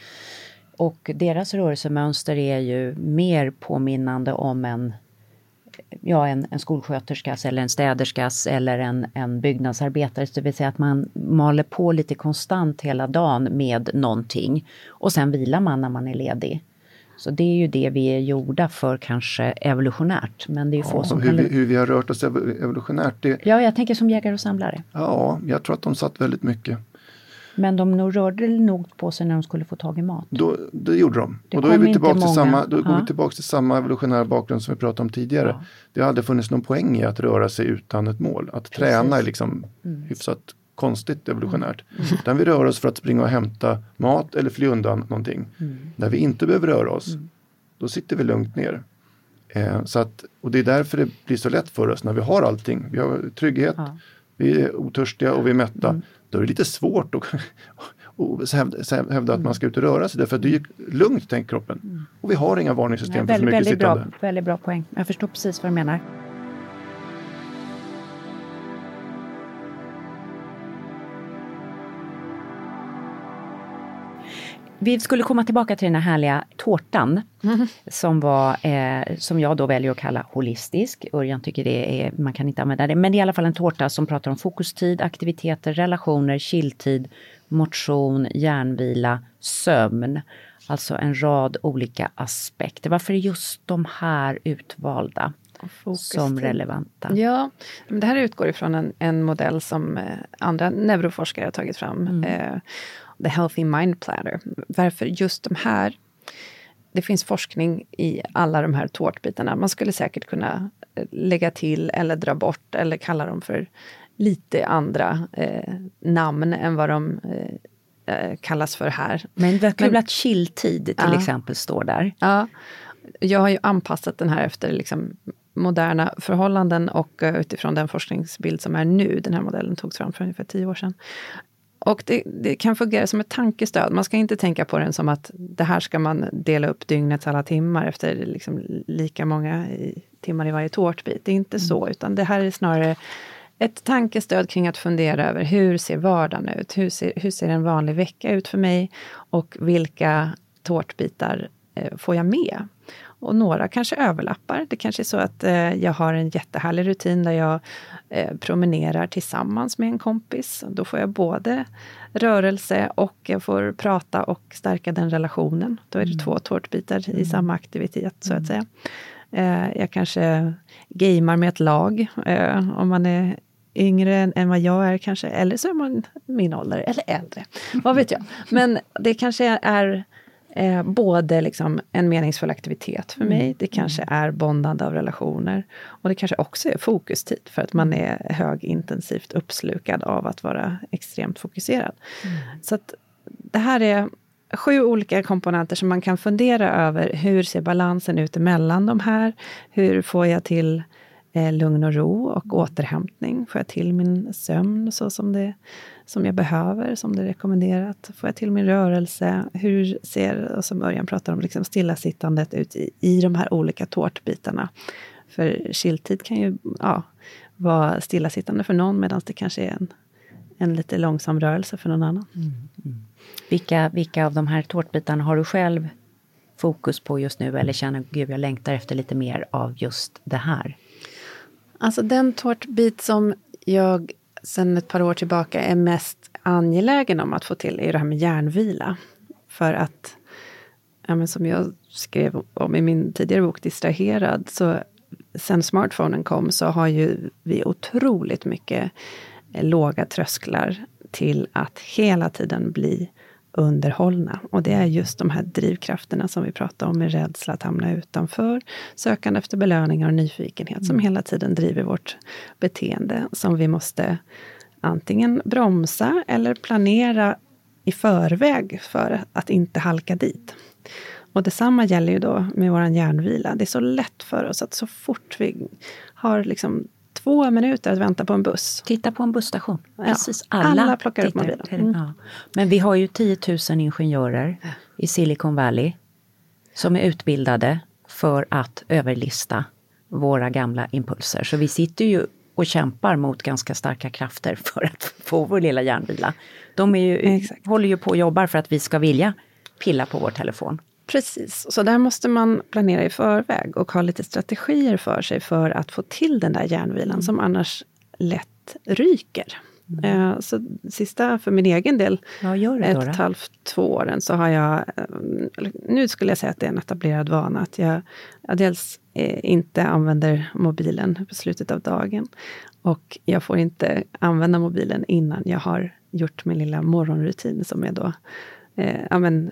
Och deras rörelsemönster är ju mer påminnande om en ja, en, en skolsköterskas eller en städerskas eller en, en byggnadsarbetares. Det vill säga att man maler på lite konstant hela dagen med någonting. Och sen vilar man när man är ledig. Så det är ju det vi är gjorda för kanske evolutionärt. Men det är ju ja, få som hur kan... Vi, hur vi har rört oss evolutionärt. Det... Ja, jag tänker som jägare och samlare. Ja, jag tror att de satt väldigt mycket. Men de nog rörde nog på sig när de skulle få tag i mat. Då, det gjorde de. Det och då, är vi tillbaka till samma, då går vi tillbaka till samma evolutionära bakgrund som vi pratade om tidigare. Ja. Det har aldrig funnits någon poäng i att röra sig utan ett mål. Att Precis. träna är liksom mm. hyfsat konstigt evolutionärt. Mm. Utan vi rör oss för att springa och hämta mat eller fly undan någonting. Mm. När vi inte behöver röra oss, mm. då sitter vi lugnt ner. Eh, så att, och det är därför det blir så lätt för oss när vi har allting. Vi har trygghet, ja. vi är otörstiga och vi är mätta. Mm då är det lite svårt att och hävda att man ska ut och röra sig därför att det är lugnt, tänker kroppen. Och vi har inga varningssystem ja, väldigt, för för mycket väldigt sittande. Bra, väldigt bra poäng. Jag förstår precis vad du menar. Vi skulle komma tillbaka till den här härliga tårtan mm. som, var, eh, som jag då väljer att kalla holistisk. Örjan tycker det är, man kan inte använda det, men det är i alla fall en tårta som pratar om fokustid, aktiviteter, relationer, chilltid, motion, hjärnvila, sömn. Alltså en rad olika aspekter. Varför är just de här utvalda? som relevanta. Ja, det här utgår ifrån en, en modell som eh, andra neuroforskare har tagit fram. Mm. Eh, The Healthy Mind Platter. Varför just de här? Det finns forskning i alla de här tårtbitarna. Man skulle säkert kunna eh, lägga till eller dra bort eller kalla dem för lite andra eh, namn än vad de eh, eh kallas för här. Men att chilltid till ja. exempel står där. Ja. Jag har ju anpassat den här efter liksom moderna förhållanden och utifrån den forskningsbild som är nu. Den här modellen togs fram för ungefär tio år sedan. Och det, det, kan fungera som ett tankestöd. Man ska inte tänka på den som att det här ska man dela upp dygnets alla timmar efter liksom lika många i, timmar i varje tårtbit. Det är inte mm. så, utan det här är snarare ett tankestöd kring att fundera över hur ser vardagen ut? Hur ser, hur ser en vanlig vecka ut för mig? Och vilka tårtbitar eh, får jag med? Och några kanske överlappar. Det kanske är så att eh, jag har en jättehärlig rutin där jag eh, promenerar tillsammans med en kompis. Då får jag både rörelse och jag får prata och stärka den relationen. Då är det mm. två tårtbitar i mm. samma aktivitet så att mm. säga. Eh, jag kanske gamer med ett lag eh, om man är yngre än vad jag är kanske, eller så är man min ålder, eller äldre. Vad vet jag. Men det kanske är Eh, både liksom en meningsfull aktivitet för mig, mm. det kanske är bondande av relationer och det kanske också är fokustid för att man är högintensivt uppslukad av att vara extremt fokuserad. Mm. Så att det här är sju olika komponenter som man kan fundera över. Hur ser balansen ut emellan de här? Hur får jag till eh, lugn och ro och återhämtning? Får jag till min sömn så som, det, som jag behöver, som det är rekommenderat? Får jag till min rörelse? Hur ser, och som Örjan pratar om, liksom stillasittandet ut i, i de här olika tårtbitarna? För chilltid kan ju ja, vara stillasittande för någon medan det kanske är en, en lite långsam rörelse för någon annan. Mm, mm. Vilka, vilka av de här tårtbitarna har du själv fokus på just nu eller känner gud jag längtar efter lite mer av just det här? Alltså den tårtbit som jag sedan ett par år tillbaka är mest angelägen om att få till är det här med järnvila. För att, ja, men som jag skrev om i min tidigare bok Distraherad, så sen smartphonen kom så har ju vi otroligt mycket eh, låga trösklar till att hela tiden bli underhållna. Och det är just de här drivkrafterna som vi pratar om med rädsla att hamna utanför, sökande efter belöningar och nyfikenhet mm. som hela tiden driver vårt beteende som vi måste antingen bromsa eller planera i förväg för att inte halka dit. Och detsamma gäller ju då med vår hjärnvila. Det är så lätt för oss att så fort vi har liksom två minuter att vänta på en buss. Titta på en busstation. Precis, alla, alla plockar upp mobilen. Mm. Ja. Men vi har ju 10 000 ingenjörer i Silicon Valley som är utbildade för att överlista våra gamla impulser. Så vi sitter ju och kämpar mot ganska starka krafter för att få vår lilla hjärnvila. De är ju, Exakt. håller ju på och jobbar för att vi ska vilja pilla på vår telefon. Precis, så där måste man planera i förväg och ha lite strategier för sig för att få till den där järnvilan som annars lätt ryker. Eh, Så sista, för min egen del, gör det ett och ett halvt, två åren så har jag, eh, nu skulle jag säga att det är en etablerad vana, att jag, jag dels eh, inte använder mobilen på slutet av dagen. Och jag får inte använda mobilen innan jag har gjort min lilla morgonrutin som är då eh, ja, men,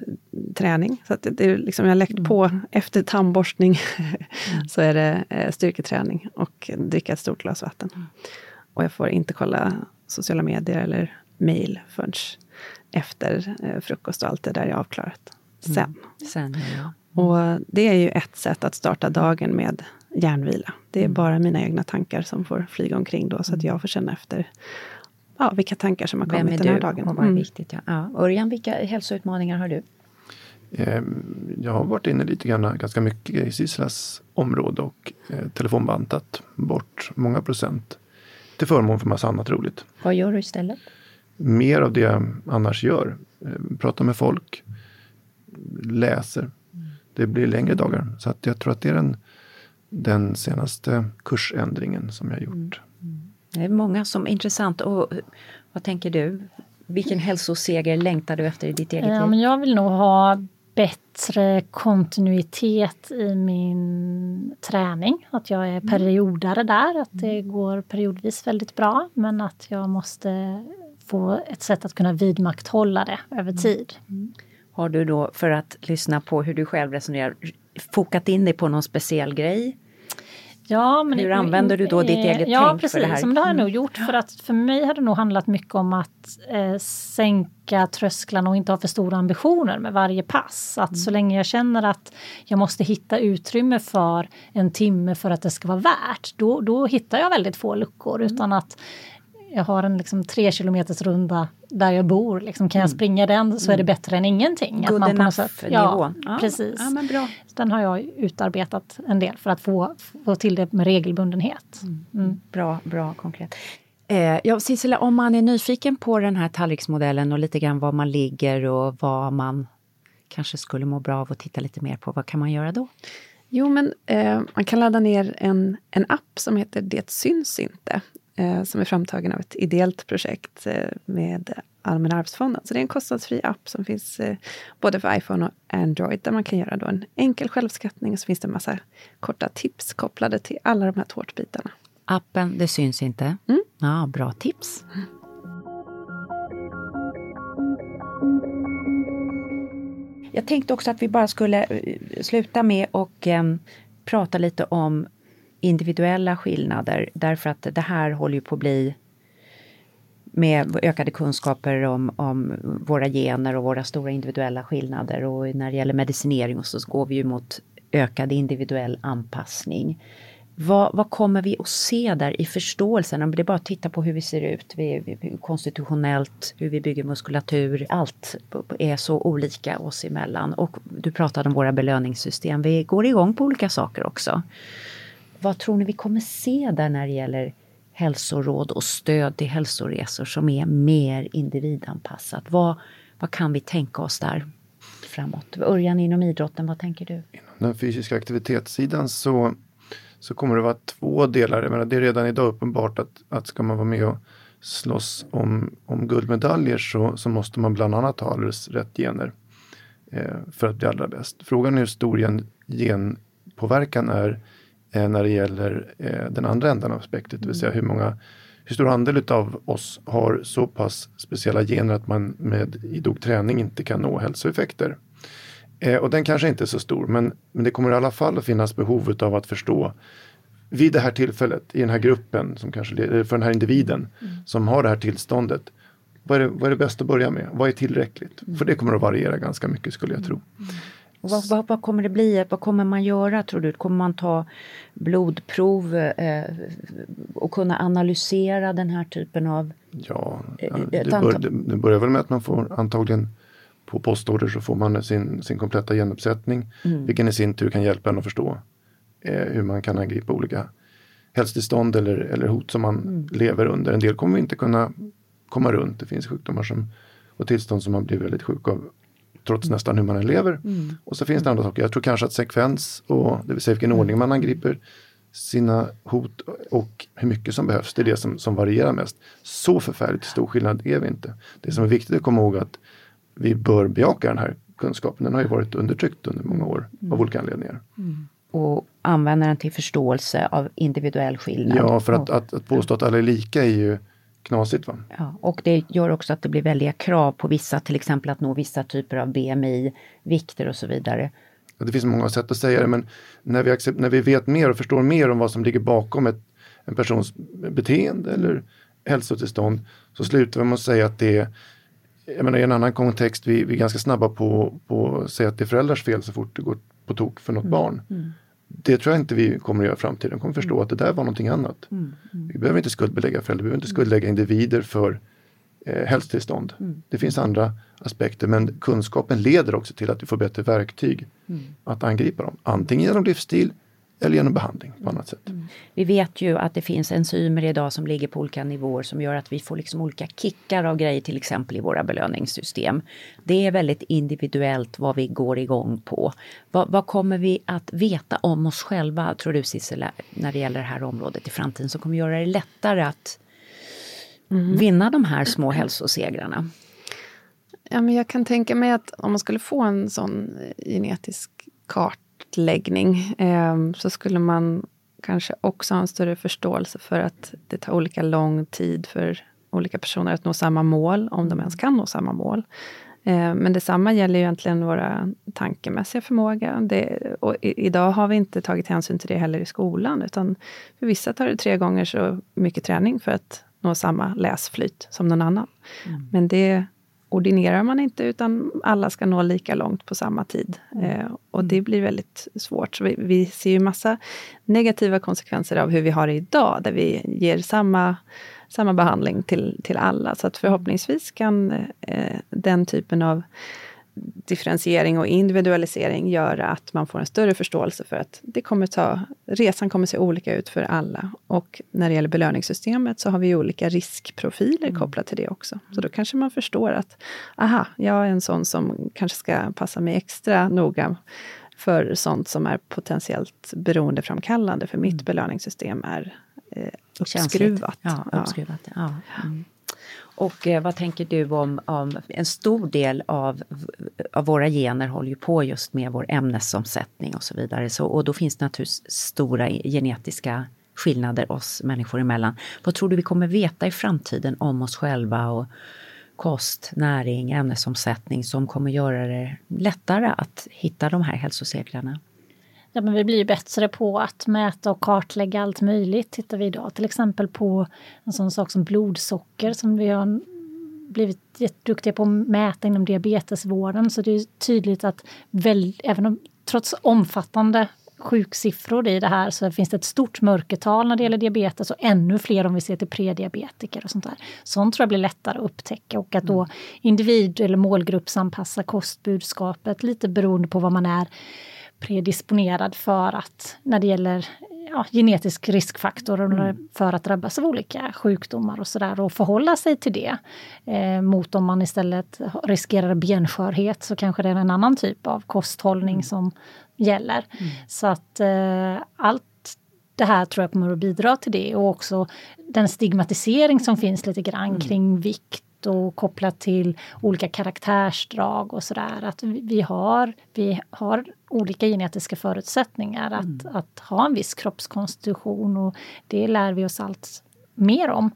träning. Så att det, är liksom, jag har läckt på efter tandborstning [LAUGHS] så är det eh, styrketräning och dricka ett stort glas vatten. Och jag får inte kolla sociala medier eller mail förrän efter eh, frukost och allt det där är avklarat. Sen. Sen, ja. Och det är ju ett sätt att starta dagen med hjärnvila. Det är bara mina egna tankar som får flyga omkring då, så att jag får känna efter ja, vilka tankar som har Vem kommit är den här du dagen. och vad är Mm. viktigt? Ja. Ja. Örjan, vilka hälsoutmaningar har du? Eh, Jag har varit inne lite grann, ganska mycket i Sisslas område och eh, telefonbantat bort många procent till förmån för massa annat roligt. Vad gör du istället? Mer av det jag annars gör. Eh, Pratar med folk, läser. Det blir längre dagar. Så att jag tror att det är den, den senaste kursändringen som jag har gjort. Det är många som är intressant. Och vad tänker du? Vilken hälsoseger längtar du efter i ditt eget Ja, liv? men jag vill nog ha bättre kontinuitet i min träning. Att jag är periodare där, att det går periodvis väldigt bra. Men att jag måste få ett sätt att kunna vidmakthålla det över tid. Har du då, för att lyssna på hur du själv resonerar, fokat in dig på någon speciell grej? Ja, men Hur använder du då ditt eh, eget ja, tänk för precis, det här? men det har jag Mm. nog gjort. För att för mig har det nog handlat mycket om att eh, sänka trösklarna och inte ha för stora ambitioner med varje pass. Att Mm. så länge jag känner att jag måste hitta utrymme för en timme för att det ska vara värt, då, då hittar jag väldigt få luckor. Mm. Utan att jag har en liksom, tre kilometers runda där jag bor. Liksom, kan jag springa den så är det bättre än ingenting. Mm. Good på något enough-nivån. ja, Ja, precis. ja, men bra. Den har jag utarbetat en del för att få, få till det med regelbundenhet. Mm. Bra, bra konkret. Eh, ja, Sissela, om man är nyfiken på den här tallriksmodellen och lite grann var man ligger och vad man kanske skulle må bra av att titta lite mer på, vad kan man göra då? Jo, men eh, man kan ladda ner en, en app som heter Det syns inte. Eh, som är framtagen av ett ideellt projekt eh, med Allmänna arvsfonden. Så det är en kostnadsfri app som finns eh, både för iPhone och Android. Där man kan göra då en enkel självskattning och så finns det en massa korta tips kopplade till alla de här tårtbitarna. Appen, det syns inte. Mm. Ja, bra tips. Jag tänkte också att vi bara skulle eh, sluta med och em, prata lite om individuella skillnader. Därför att det här håller ju på att bli med ökade kunskaper om, om våra gener och våra stora individuella skillnader. Och när det gäller medicinering och så går vi ju mot ökad individuell anpassning. Vad, vad kommer vi att se där i förståelsen? Om det är bara att titta på hur vi ser ut, vi, vi, konstitutionellt, hur vi bygger muskulatur. Allt är så olika oss emellan. Och du pratade om våra belöningssystem. Vi går igång på olika saker också. Vad tror ni vi kommer se där när det gäller hälsoråd och stöd till hälsoresor som är mer individanpassat? Vad, vad kan vi tänka oss där framåt? Örjan inom idrotten, vad tänker du? Inom Den fysiska aktivitetssidan så, så kommer det vara två delar. Jag menar, det är redan idag uppenbart att, att ska man vara med och slåss om, om guldmedaljer så, så måste man bland annat ha alldeles rätt gener eh, för att bli allra bäst. Frågan är hur stor gen, genpåverkan är när det gäller eh, den andra änden av spektret, det vill säga hur många hur stor andel av oss har så pass speciella gener att man med idog träning inte kan nå hälsoeffekter. Eh, och den kanske inte är så stor, men, men det kommer i alla fall att finnas behov av att förstå vid det här tillfället, i den här gruppen, som kanske, för den här individen som har det här tillståndet. Vad är, det, vad är det bäst att börja med? Vad är tillräckligt? För det kommer att variera ganska mycket skulle jag tro. Och vad, vad, vad kommer det bli? Vad kommer man göra tror du? Kommer man ta blodprov eh, och kunna analysera den här typen av... Ja, Eh, det, bör, det, det börjar väl med att man får antagligen på postorder så får man sin, sin kompletta genuppsättning. Mm. Vilken i sin tur kan hjälpa en att förstå eh, hur man kan angripa olika hälsotillstånd eller, eller hot som man Mm. lever under. En del kommer vi inte kunna komma runt. Det finns sjukdomar som, och tillstånd som man blir väldigt sjuk av trots nästan hur man än lever. Mm. Och så finns det andra saker. Jag tror kanske att sekvens och det vill säga vilken ordning man angriper sina hot och hur mycket som behövs. Det är det som, som varierar mest. Så förfärligt stor skillnad är vi inte. Det som är viktigt att komma ihåg att vi bör bejaka den här kunskapen. Den har ju varit undertryckt under många år av olika anledningar. Och använda den till förståelse av individuell skillnad. Ja, för att, att, att påstå att alla är lika är ju knasigt. Va? Ja, och det gör också att det blir väldiga krav på vissa, till exempel att nå vissa typer av BMI, vikter och så vidare. Och Det finns många sätt att säga det men när vi, accept, när vi vet mer och förstår mer om vad som ligger bakom ett, en persons beteende eller hälsotillstånd så slutar vi med att säga att det är jag menar, i en annan kontext, vi, vi är ganska snabba på, på att säga att det är föräldrars fel så fort det går på tok för något barn. Det tror jag inte vi kommer att göra i framtiden. Vi kommer förstå att det där var någonting annat. Vi behöver inte skuldbelägga föräldrar, vi behöver inte skuldlägga individer för eh, hälsotillstånd. Det finns andra aspekter men kunskapen leder också till att vi får bättre verktyg att angripa dem. Antingen genom livsstil eller genom behandling på annat sätt. Vi vet ju att det finns enzymer idag som ligger på olika nivåer som gör att vi får liksom olika kickar av grejer till exempel i våra belöningssystem. Det är väldigt individuellt vad vi går igång på. Vad, vad kommer vi att veta om oss själva, tror du Sissela, när det gäller det här området i framtiden som kommer göra det lättare att vinna de här små hälsosegrarna? Ja, men jag kan tänka mig att om man skulle få en sån genetisk kartläggning eh, så skulle man kanske också ha en större förståelse för att det tar olika lång tid för olika personer att nå samma mål, om de ens kan nå samma mål. Eh, men detsamma gäller ju egentligen våra tankemässiga förmåga. Det, och i, idag har vi inte tagit hänsyn till det heller i skolan, utan för vissa tar det tre gånger så mycket träning för att nå samma läsflyt som någon annan. Men det ordinerar man inte, utan alla ska nå lika långt på samma tid. Eh, och det blir väldigt svårt. Så vi, vi ser ju massa negativa konsekvenser av hur vi har det idag, där vi ger samma, samma behandling till, till alla. Så att förhoppningsvis kan eh, den typen av differentiering och individualisering göra att man får en större förståelse för att det kommer ta, resan kommer se olika ut för alla. Och när det gäller belöningssystemet så har vi olika riskprofiler kopplat till det också. Så då kanske man förstår att, aha, jag är en sån som kanske ska passa mig extra noga för sånt som är potentiellt beroendeframkallande, för mitt belöningssystem är eh, uppskruvat. Ja, uppskruvat. Ja. Mm. Och eh, vad tänker du om, om en stor del av, av våra gener håller ju på just med vår ämnesomsättning och så vidare. Så, och då finns det naturligtvis stora genetiska skillnader oss människor emellan. Vad tror du vi kommer veta i framtiden om oss själva och kost, näring, ämnesomsättning som kommer göra det lättare att hitta de här hälsocirklarna? Ja, men vi blir bättre på att mäta och kartlägga allt möjligt. Tittar vi idag till exempel på en sån sak som blodsocker som vi har blivit jätteduktiga på att mäta inom diabetesvården. Så det är tydligt att väl, även om, trots omfattande sjuksiffror i det här så finns det ett stort mörkertal när det gäller diabetes och ännu fler om vi ser till prediabetiker och sånt där. Sånt tror jag blir lättare att upptäcka och att då individ eller målgruppsanpassa kostbudskapet lite beroende på vad man är predisponerad för att när det gäller ja, genetisk riskfaktor eller för att drabbas av olika sjukdomar och sådär och förhålla sig till det. Eh, mot om man istället riskerar benskörhet så kanske det är en annan typ av kosthållning som gäller. Så att eh, allt det här tror jag kommer att bidra till det och också den stigmatisering som finns lite grann kring vikt och kopplat till olika karaktärsdrag och sådär. Att vi har, vi har olika genetiska förutsättningar att, att ha en viss kroppskonstitution och det lär vi oss allt mer om.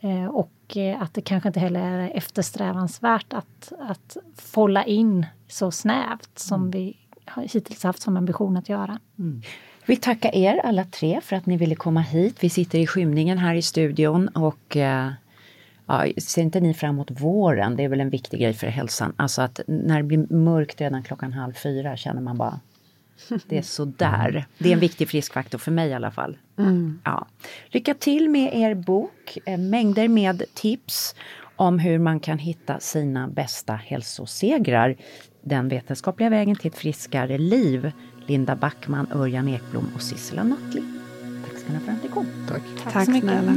Eh, och eh, att det kanske inte heller är eftersträvansvärt att, att folla in så snävt som vi har hittills haft som ambition att göra. Vi tackar er alla tre för att ni ville komma hit. Vi sitter i skymningen här i studion och eh, ja, ser inte ni fram emot våren? Det är väl en viktig grej för hälsan. Alltså att när det blir mörkt redan klockan halv fyra känner man bara det är sådär. Det är en viktig friskfaktor för mig i alla fall. Ja. Lycka till med er bok. Eh, Mängder med tips om hur man kan hitta sina bästa hälsosegrar. Den vetenskapliga vägen till ett friskare liv. Linda Backman, Örjan Ekblom och Sissela Nattli. Tack ska ni ha för att ni kom. Tack. Tack snälla.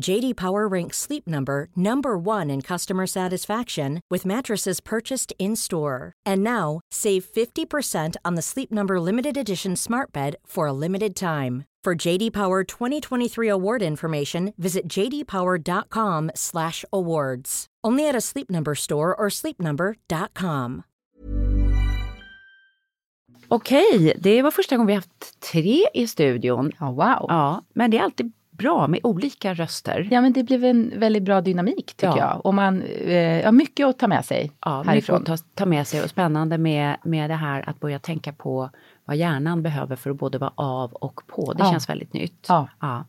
JD Power ranks Sleep Number number 1 in customer satisfaction with mattresses purchased in-store. And now, save 50% on the Sleep Number limited edition Smart Bed for a limited time. For JD Power 2023 award information, visit jdpower.com/awards. Only at a Sleep Number store or sleepnumber.com. Okej, det var första gången vi haft tre i studion. Ja, wow. Ja, men det är alltid bra med olika röster. Ja men det blev en väldigt bra dynamik tycker Ja. jag. Och man, eh, ja, mycket att ta med sig Ja, mycket härifrån. att ta, ta med sig och spännande med, med det här att börja tänka på vad hjärnan behöver för att både vara av och på. Det Ja. känns väldigt nytt. Ja.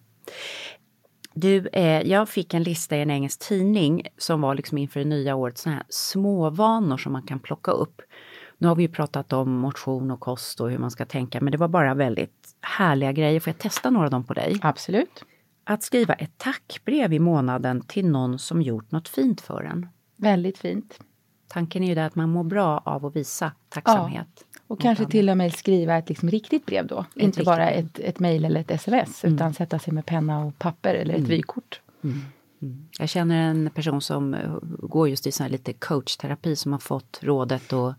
Du, eh, jag fick en lista i en engelsk tidning som var liksom inför det nya året, såna här småvanor som man kan plocka upp. Nu har vi ju pratat om motion och kost och hur man ska tänka, men det var bara väldigt härliga grejer. Får jag testa några av dem på dig? Absolut. Att skriva ett tackbrev i månaden till någon som gjort något fint för en. Väldigt fint. Tanken är ju det att man mår bra av att visa tacksamhet. Och kanske till och med skriva ett liksom riktigt brev då. Inte riktigt bara. Mm. ett, ett mejl eller ett sms. Utan sätta sig med penna och papper eller ett vykort. Jag känner en person som eh, går just i sån här lite coachterapi som har fått rådet att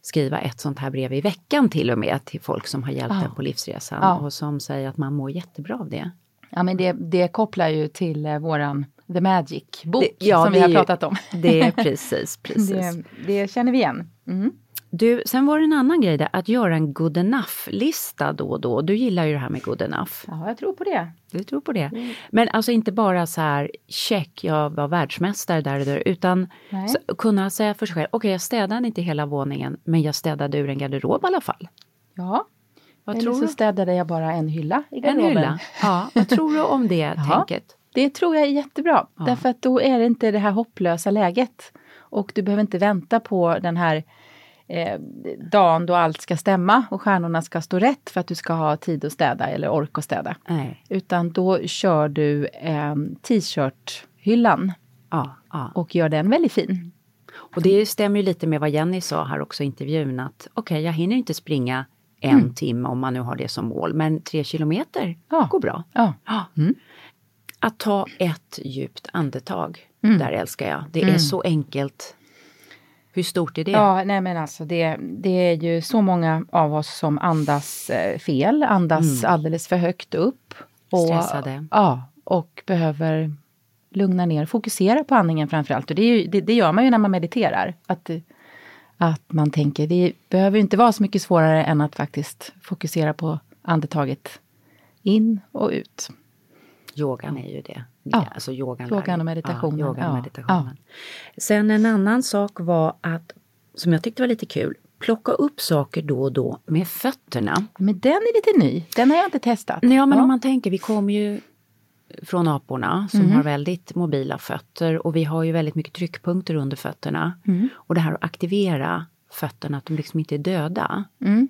skriva ett sånt här brev i veckan till och med till folk som har hjälpt Ja. en på livsresan Ja. och som säger att man mår jättebra av det. Ja men det, det kopplar ju till eh, våran The Magic-bok ja, som vi har ju- pratat om. Det är [LAUGHS] precis, precis. det, det känner vi igen. Mm. Du, sen var det en annan grej där, att göra en good enough-lista då och då. Du gillar ju det här med good enough. Ja, jag tror på det. Du tror på det. Men alltså inte bara så här, check, jag var världsmästare där och där, utan så, kunna säga för sig själv, okej jag städade inte hela våningen, men jag städade ur en garderob i alla fall. Ja. Vad Eller tror så du? städade jag bara en hylla i En garderoben. hylla. Ja, vad tror du om det [LAUGHS] tänket? Det tror jag är jättebra. Ja. Därför att då är det inte det här hopplösa läget. Och du behöver inte vänta på den här eh, dagen då allt ska stämma och stjärnorna ska stå rätt för att du ska ha tid att städa eller ork att städa. Nej. Utan då kör du eh, t-shirt-hyllan Ja, ja. och gör den väldigt fin. Och det stämmer ju lite med vad Jenny sa här också i intervjun att okej, jag hinner inte springa en Mm. timme om man nu har det som mål, men tre kilometer Ja. går bra. Ja. Mm. Att ta ett djupt andetag, Mm. där älskar jag. Det är Mm. så enkelt. Hur stort är det? Ja, nej men alltså det, det är ju så många av oss som andas eh, fel, andas alldeles för högt upp. Och, Stressade. Ja, och behöver lugna ner, fokusera på andningen framförallt. Och det, är ju, det, det gör man ju när man mediterar. Att, att man tänker, det behöver inte vara så mycket svårare än att faktiskt fokusera på andetaget in och ut. Yogan är ju det. Ja. Alltså yogan, Yogan och meditationen. Ja, yogan och Ja. meditationen. Sen en annan sak var att, som jag tyckte var lite kul, plocka upp saker då och då med fötterna. Men den är lite ny, den har jag inte testat. Nej, ja, men Ja. om man tänker, vi kommer ju från aporna som Mm. har väldigt mobila fötter och vi har ju väldigt mycket tryckpunkter under fötterna. Mm. Och det här att aktivera fötterna, att de liksom inte är döda. Mm.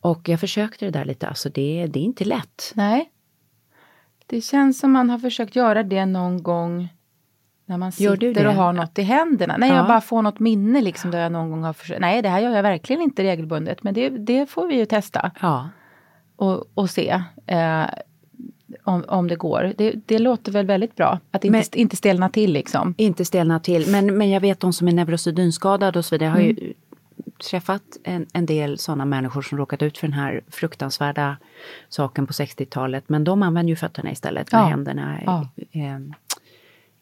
Och jag försökte det där lite, alltså det, det är inte lätt. Nej. Det känns som man har försökt göra det någon gång när man sitter och har något i händerna. Nej, Ja. jag bara får något minne liksom där jag någon gång har försökt. Nej, det här gör jag verkligen inte regelbundet. Men det, det får vi ju testa. Ja. Och, och se eh, om, om det går. Det, det låter väl väldigt bra. Att inte, Men- inte stelna till liksom. Inte stelna till, men, men jag vet de som är neurosedynskadade och så vidare. Jag har Mm. ju träffat en, en del sådana människor som råkat ut för den här fruktansvärda saken på 60-talet. Men de använder ju fötterna istället när Ja. händerna Ja. eh,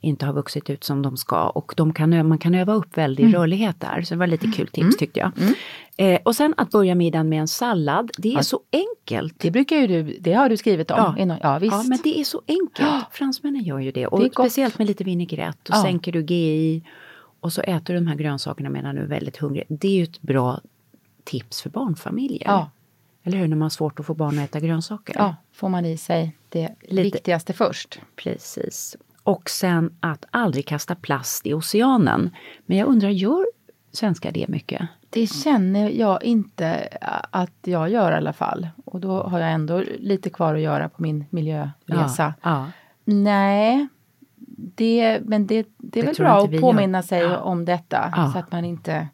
inte har vuxit ut som de ska. Och de kan, man kan öva upp väldig Mm. rörlighet där. Så det var lite kul tips tyckte jag. Eh, och sen att börja middagen med en sallad, det är Ja. så enkelt. Det brukar ju du, det har du skrivit om. Ja. Innan- ja visst. Ja, men det är så enkelt. [GASPS] Fransmännen gör ju det. Och Det speciellt med lite vinägrett. Och Ja. sänker du GI. Och så äter du de här grönsakerna medan du är väldigt hungrig. Det är ju ett bra tips för barnfamiljer. Ja. Eller hur? När man har svårt att få barn att äta grönsaker. Ja, får man i sig det Lite. viktigaste först. Precis. Och sen att aldrig kasta plast i oceanen. Men jag undrar, gör svenskar det mycket? Det känner jag inte att jag gör i alla fall. Och då har jag ändå lite kvar att göra på min miljöresa. Ja, ja. Nej, det, men det, det är Det väl bra att vi gör. påminna sig Ja. om detta. Så att man inte...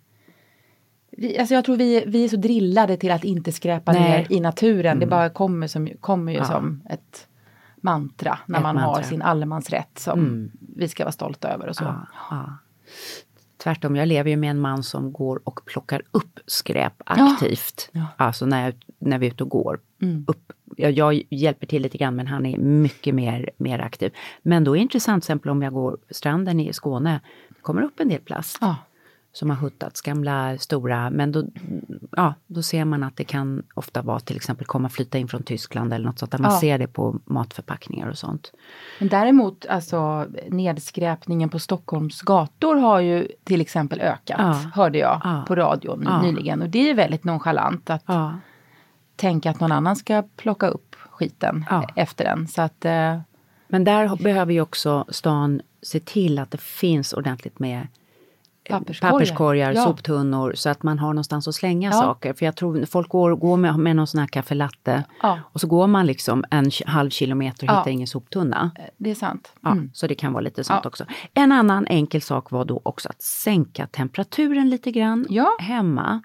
Vi, alltså jag tror vi, vi är så drillade till att inte skräpa Nej. ner i naturen. Det Mm. bara kommer, som, kommer ju som ett mantra när Ett man har mantra. sin allemansrätt som Mm. vi ska vara stolta över och så. Ja, ja. Tvärtom, jag lever ju med en man som går och plockar upp skräp aktivt. Ja. Alltså när, jag, när vi är ute och går. Mm. Upp. Jag, jag hjälper till lite grann men han är mycket mer, mer aktiv. Men då är det intressant, till exempel om jag går stranden i Skåne, kommer upp en del plast. Som har huttats, gamla stora, men då, ja, då ser man att det kan ofta vara till exempel komma flyta in från Tyskland eller något sånt, där man Ja. ser det på matförpackningar och sånt. Men däremot alltså nedskräpningen på Stockholms gator har ju till exempel ökat. Ja. Hörde jag Ja. på radion nyligen. Och det är väldigt nonchalant att tänka att någon annan ska plocka upp skiten efter den. Så att eh, Men där behöver ju också stan se till att det finns ordentligt med Papperskorgar. papperskorgar, Ja. soptunnor så att man har någonstans att slänga Ja. saker. För jag tror folk går, går med, med någon sån här kaffelatte Ja. och så går man liksom en halv kilometer och hittar ingen soptunna. det är sant. Mm. Så det kan vara lite sånt också. En annan enkel sak var då också att sänka temperaturen lite grann hemma.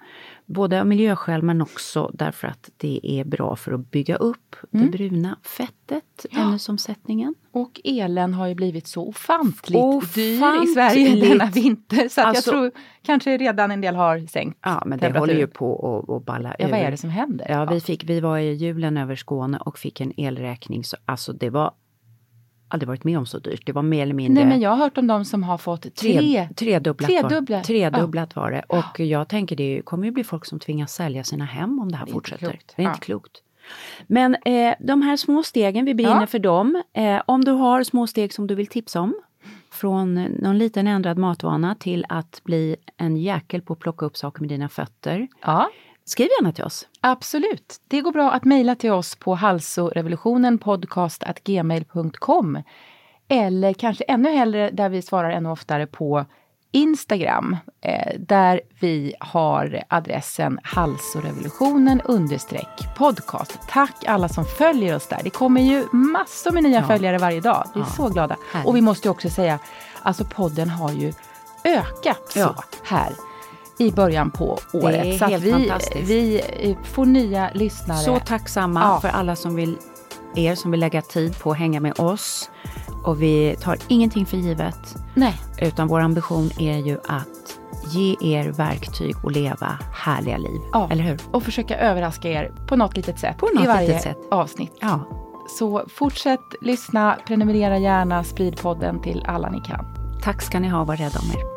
Både av miljöskäl men också därför att det är bra för att bygga upp Mm. det bruna fettet, ämnesomsättningen. Och elen har ju blivit så ofantligt, dyr i Ofantligt. Sverige denna vinter. Så att Alltså- jag tror kanske redan en del har sänkt Ja, men det håller ju på att- att balla Ja, vad ur. är det som händer? Ja, vi, fick, vi var i julen över Skåne och fick en elräkning. Så, alltså det var aldrig varit med om så dyrt. Det var mer eller mindre Nej men jag har hört om de som har fått tre, tre, tredubblat. tredubbla. Var, tredubblat var det. Och jag tänker det kommer ju bli folk som tvingas sälja sina hem om det här Det fortsätter. klokt. Det är Ja. inte klokt. Men eh, de här små stegen, vi brinner Ja. för dem. Eh, om du har små steg som du vill tipsa om, från någon liten ändrad matvana till att bli en jäkel på att plocka upp saker med dina fötter. Ja. Skriv gärna till oss. Absolut. Det går bra att mejla till oss på halsorevolutionenpodcast.gmail.com Eller kanske ännu hellre där vi svarar ännu oftare på Instagram eh, där vi har adressen halsorevolutionen understreck podcast. Tack alla som följer oss där. Det kommer ju massor med nya Ja. följare varje dag. Vi är Ja. så glada. Härligt. Och vi måste ju också säga, alltså podden har ju ökat Ja. så här i början på året. är så helt vi, fantastiskt. vi eh, får nya lyssnare. Så tacksamma Ja. för alla som vill, er som vill lägga tid på att hänga med oss. Och vi tar ingenting för givet. Nej. Utan vår ambition är ju att ge er verktyg att leva härliga liv. Ja. Eller hur? Och försöka överraska er på något litet sätt På något i varje litet sätt. avsnitt. Ja. Så fortsätt lyssna, prenumerera gärna, sprid podden till alla ni kan. Tack ska ni ha, var rädda om er.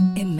Imagine.